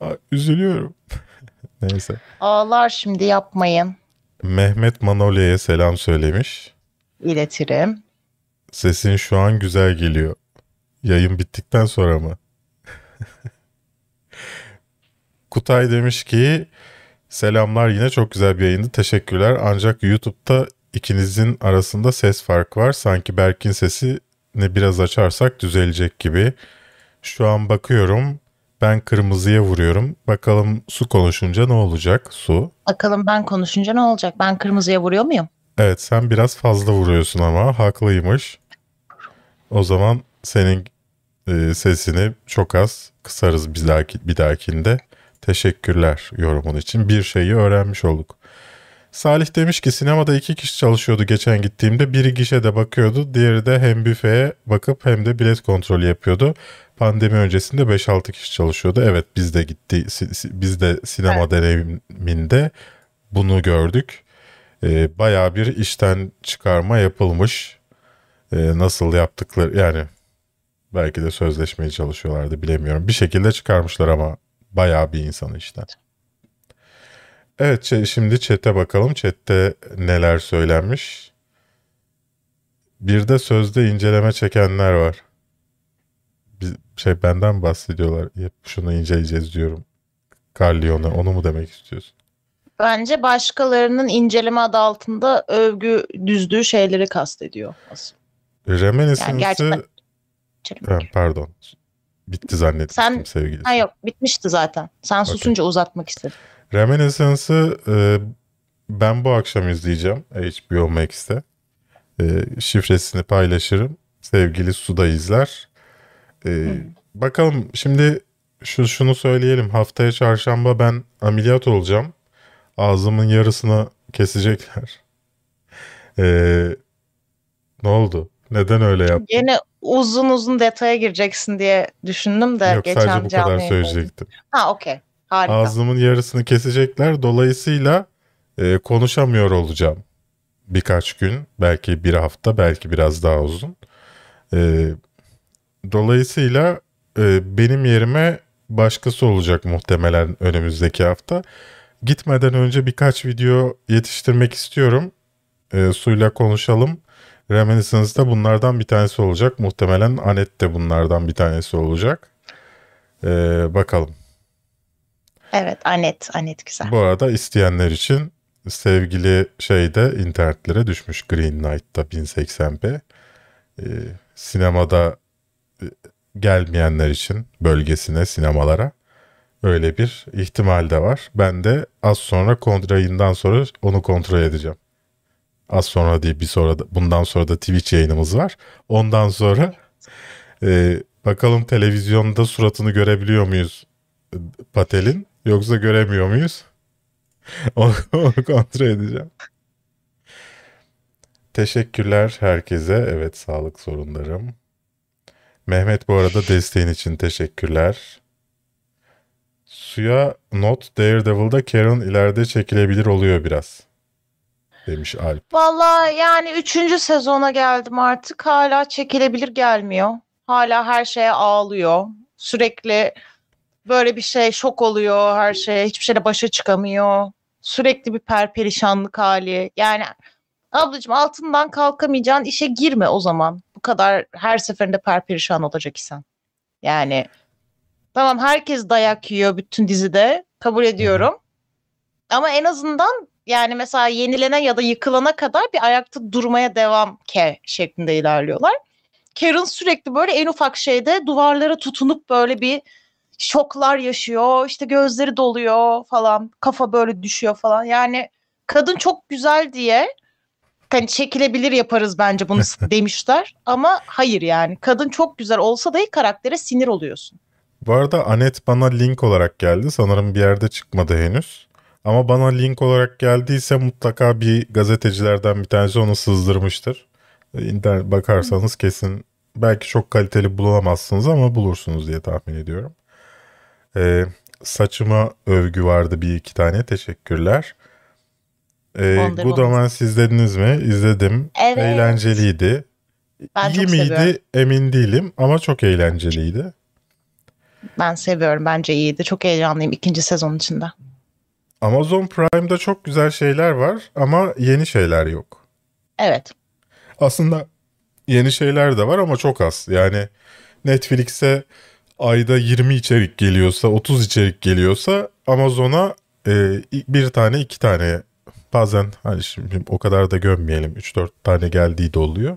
Aa, Üzülüyorum. Neyse. Ağlar şimdi yapmayın. Mehmet Manolya'ya selam söylemiş. İletirim. Sesin şu an güzel geliyor. Yayın bittikten sonra mı? Kutay demiş ki selamlar yine çok güzel bir yayındı teşekkürler ancak YouTube'da ikinizin arasında ses farkı var sanki Berk'in sesini biraz açarsak düzelecek gibi. Şu an bakıyorum ben kırmızıya vuruyorum bakalım su konuşunca ne olacak su. Bakalım ben konuşunca ne olacak? Ben kırmızıya vuruyor muyum? Evet sen biraz fazla vuruyorsun ama haklıymış. O zaman senin e, sesini çok az kısarız bir, dahaki, bir dahakinde. Teşekkürler yorumun için. Bir şeyi öğrenmiş olduk. Salih demiş ki sinemada iki kişi çalışıyordu geçen gittiğimde. Biri gişede bakıyordu. Diğeri de hem büfeye bakıp hem de bilet kontrolü yapıyordu. Pandemi öncesinde 5-6 kişi çalışıyordu. Evet biz de gitti. Biz de sinema deneyiminde bunu gördük. Ee, bayağı bir işten çıkarma yapılmış. Ee, nasıl yaptıkları yani belki de sözleşmeye çalışıyorlardı bilemiyorum. Bir şekilde çıkarmışlar ama bayağı bir insanı işten. Evet şimdi chat'e bakalım. Chat'te neler söylenmiş. Bir de sözde inceleme çekenler var. Bir şey benden bahsediyorlar. Hep şunu inceleyeceğiz diyorum. Carlion'a onu mu demek istiyorsun? Bence başkalarının inceleme adı altında övgü düzdüğü şeyleri kastediyor. aslında. Reminiscence'ı gerçekten- Canım. Ha, pardon. Bitti zannetmiştim Sen- sevgilisi. Ha yok bitmişti zaten. Sen susunca uzatmak istedim. Reminiscence'ı e, ben bu akşam izleyeceğim HBO Max'te. E, şifresini paylaşırım. Sevgili Suda izler. E, bakalım şimdi şu şunu söyleyelim. Haftaya çarşamba ben ameliyat olacağım. Ağzımın yarısını kesecekler. E, ne oldu? Neden öyle yaptın? Yine uzun uzun detaya gireceksin diye düşündüm de Yok geçen sadece bu canlı kadar söyleyecektim. Ha okey. Harika. Ağzımın yarısını kesecekler. Dolayısıyla e, konuşamıyor olacağım. Birkaç gün, belki bir hafta, belki biraz daha uzun. E, dolayısıyla e, benim yerime başkası olacak muhtemelen önümüzdeki hafta. Gitmeden önce birkaç video yetiştirmek istiyorum. E, suyla konuşalım. Reminiscence de bunlardan bir tanesi olacak. Muhtemelen Anet de bunlardan bir tanesi olacak. Ee, bakalım. Evet Anet. Anet güzel. Bu arada isteyenler için sevgili şeyde internetlere düşmüş Green Knight'ta 1080p. Ee, sinemada e, gelmeyenler için bölgesine, sinemalara öyle bir ihtimal de var. Ben de az sonra kontrayından sonra onu kontrol edeceğim. Az sonra değil bir sonra da, bundan sonra da Twitch yayınımız var. Ondan sonra e, bakalım televizyonda suratını görebiliyor muyuz Patel'in yoksa göremiyor muyuz? onu kontrol edeceğim. Teşekkürler herkese. Evet sağlık sorunlarım. Mehmet bu arada desteğin için teşekkürler. Suya not Daredevil'da Karen ileride çekilebilir oluyor biraz. Demiş Alp. Valla yani üçüncü sezona geldim artık. Hala çekilebilir gelmiyor. Hala her şeye ağlıyor. Sürekli böyle bir şey şok oluyor her şeye. Hiçbir şeyle başa çıkamıyor. Sürekli bir perperişanlık hali. Yani ablacığım altından kalkamayacağın işe girme o zaman. Bu kadar her seferinde perperişan olacak isen. Yani tamam herkes dayak yiyor bütün dizide. Kabul ediyorum. Ama en azından yani mesela yenilene ya da yıkılana kadar bir ayakta durmaya devam ke şeklinde ilerliyorlar. Karen sürekli böyle en ufak şeyde duvarlara tutunup böyle bir şoklar yaşıyor. İşte gözleri doluyor falan. Kafa böyle düşüyor falan. Yani kadın çok güzel diye hani çekilebilir yaparız bence bunu demişler. Ama hayır yani. Kadın çok güzel olsa dahi karaktere sinir oluyorsun. Bu arada Anet bana link olarak geldi. Sanırım bir yerde çıkmadı henüz. Ama bana link olarak geldiyse mutlaka bir gazetecilerden bir tanesi onu sızdırmıştır. İnternet bakarsanız kesin belki çok kaliteli bulamazsınız ama bulursunuz diye tahmin ediyorum. Ee, saçıma övgü vardı bir iki tane teşekkürler. Ee, Good Woman. Omens izlediniz mi? İzledim. Evet. Eğlenceliydi. Ben İyi miydi seviyorum. emin değilim ama çok eğlenceliydi. Ben seviyorum. Bence iyiydi. Çok heyecanlıyım ikinci sezon içinde. Amazon Prime'da çok güzel şeyler var ama yeni şeyler yok. Evet. Aslında yeni şeyler de var ama çok az. Yani Netflix'e ayda 20 içerik geliyorsa, 30 içerik geliyorsa Amazon'a e, bir tane, iki tane bazen hani şimdi o kadar da gömmeyelim 3-4 tane geldiği de oluyor.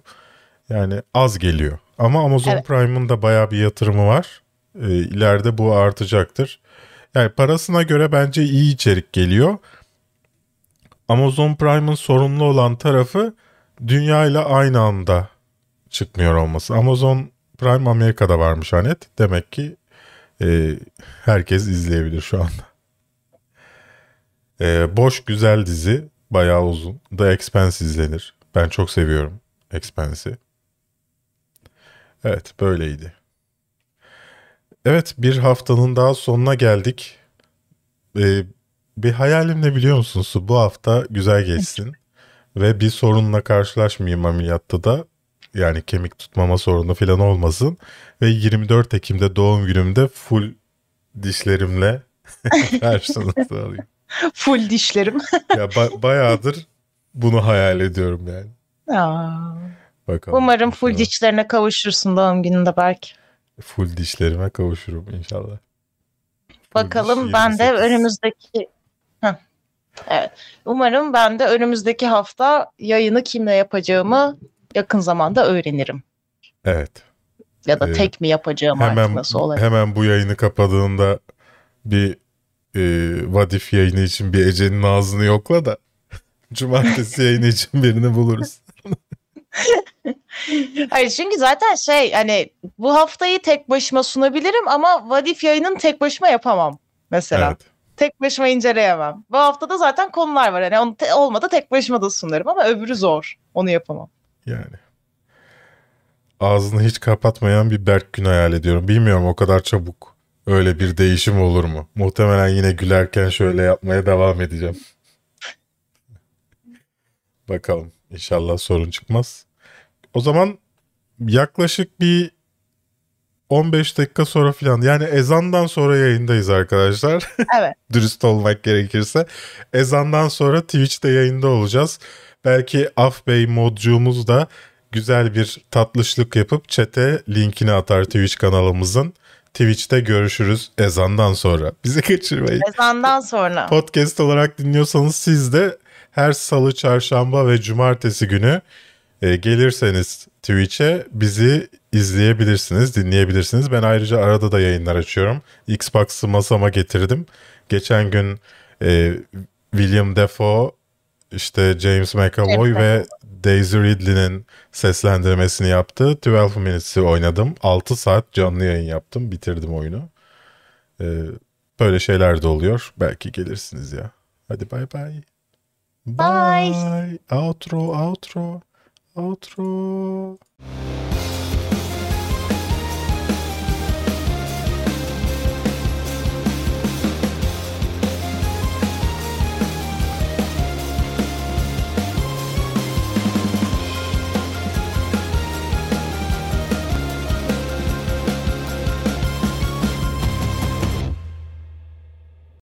Yani az geliyor. Ama Amazon Evet. Prime'ın da bayağı bir yatırımı var. E, ileride bu artacaktır. Yani parasına göre bence iyi içerik geliyor. Amazon Prime'ın sorumlu olan tarafı dünya ile aynı anda çıkmıyor olması. Amazon Prime Amerika'da varmış Anet. Demek ki e, herkes izleyebilir şu anda. E, boş güzel dizi. Bayağı uzun. The Expanse izlenir. Ben çok seviyorum Expanse'i. Evet böyleydi. Evet bir haftanın daha sonuna geldik. Ee, bir hayalim ne biliyor musun Su? Bu hafta güzel geçsin. Ve bir sorunla karşılaşmayayım ameliyatta da. Yani kemik tutmama sorunu falan olmasın. Ve 24 Ekim'de doğum günümde full dişlerimle karşınızda alayım. Full dişlerim. Ya ba- bayağıdır bunu hayal ediyorum yani. Aa. Bakalım. Umarım full dişlerine kavuşursun doğum gününde belki. Full dişlerime kavuşurum inşallah. Bakalım ben de 28. önümüzdeki Heh. Evet. Umarım ben de önümüzdeki hafta yayını kimle yapacağımı yakın zamanda öğrenirim. Evet. Ya da Ee, tek mi yapacağım artık Hemen nasıl olacak. hemen bu yayını kapadığında bir e, Vadif yayını için bir Ece'nin ağzını yokla da cumartesi yayını için birini buluruz. Hayır çünkü zaten şey hani bu haftayı tek başıma sunabilirim ama Vadif yayının tek başıma yapamam mesela. Evet. Tek başıma inceleyemem. Bu haftada zaten konular var. Hani onu te- olmadı tek başıma da sunarım ama öbürü zor. Onu yapamam. Yani. Ağzını hiç kapatmayan bir Berk Gün hayal ediyorum. Bilmiyorum o kadar çabuk öyle bir değişim olur mu? Muhtemelen yine gülerken şöyle yapmaya devam edeceğim. Bakalım. İnşallah sorun çıkmaz. O zaman yaklaşık bir 15 dakika sonra falan yani ezandan sonra yayındayız arkadaşlar. Evet. Dürüst olmak gerekirse. Ezandan sonra Twitch'te yayında olacağız. Belki Af Bey modcuğumuz da güzel bir tatlışlık yapıp çete linkini atar Twitch kanalımızın. Twitch'te görüşürüz ezandan sonra. Bizi kaçırmayın. Ezandan sonra. Podcast olarak dinliyorsanız siz de her salı, çarşamba ve cumartesi günü e, gelirseniz Twitch'e bizi izleyebilirsiniz, dinleyebilirsiniz. Ben ayrıca arada da yayınlar açıyorum. Xbox'ı masama getirdim. Geçen gün e, William Defoe, işte James McAvoy James ve Daisy Ridley'nin seslendirmesini yaptı. 12 Minutes'i oynadım. 6 saat canlı yayın yaptım. Bitirdim oyunu. E, böyle şeyler de oluyor. Belki gelirsiniz ya. Hadi bay bay. Bye. Bye. Outro, outro, Outro.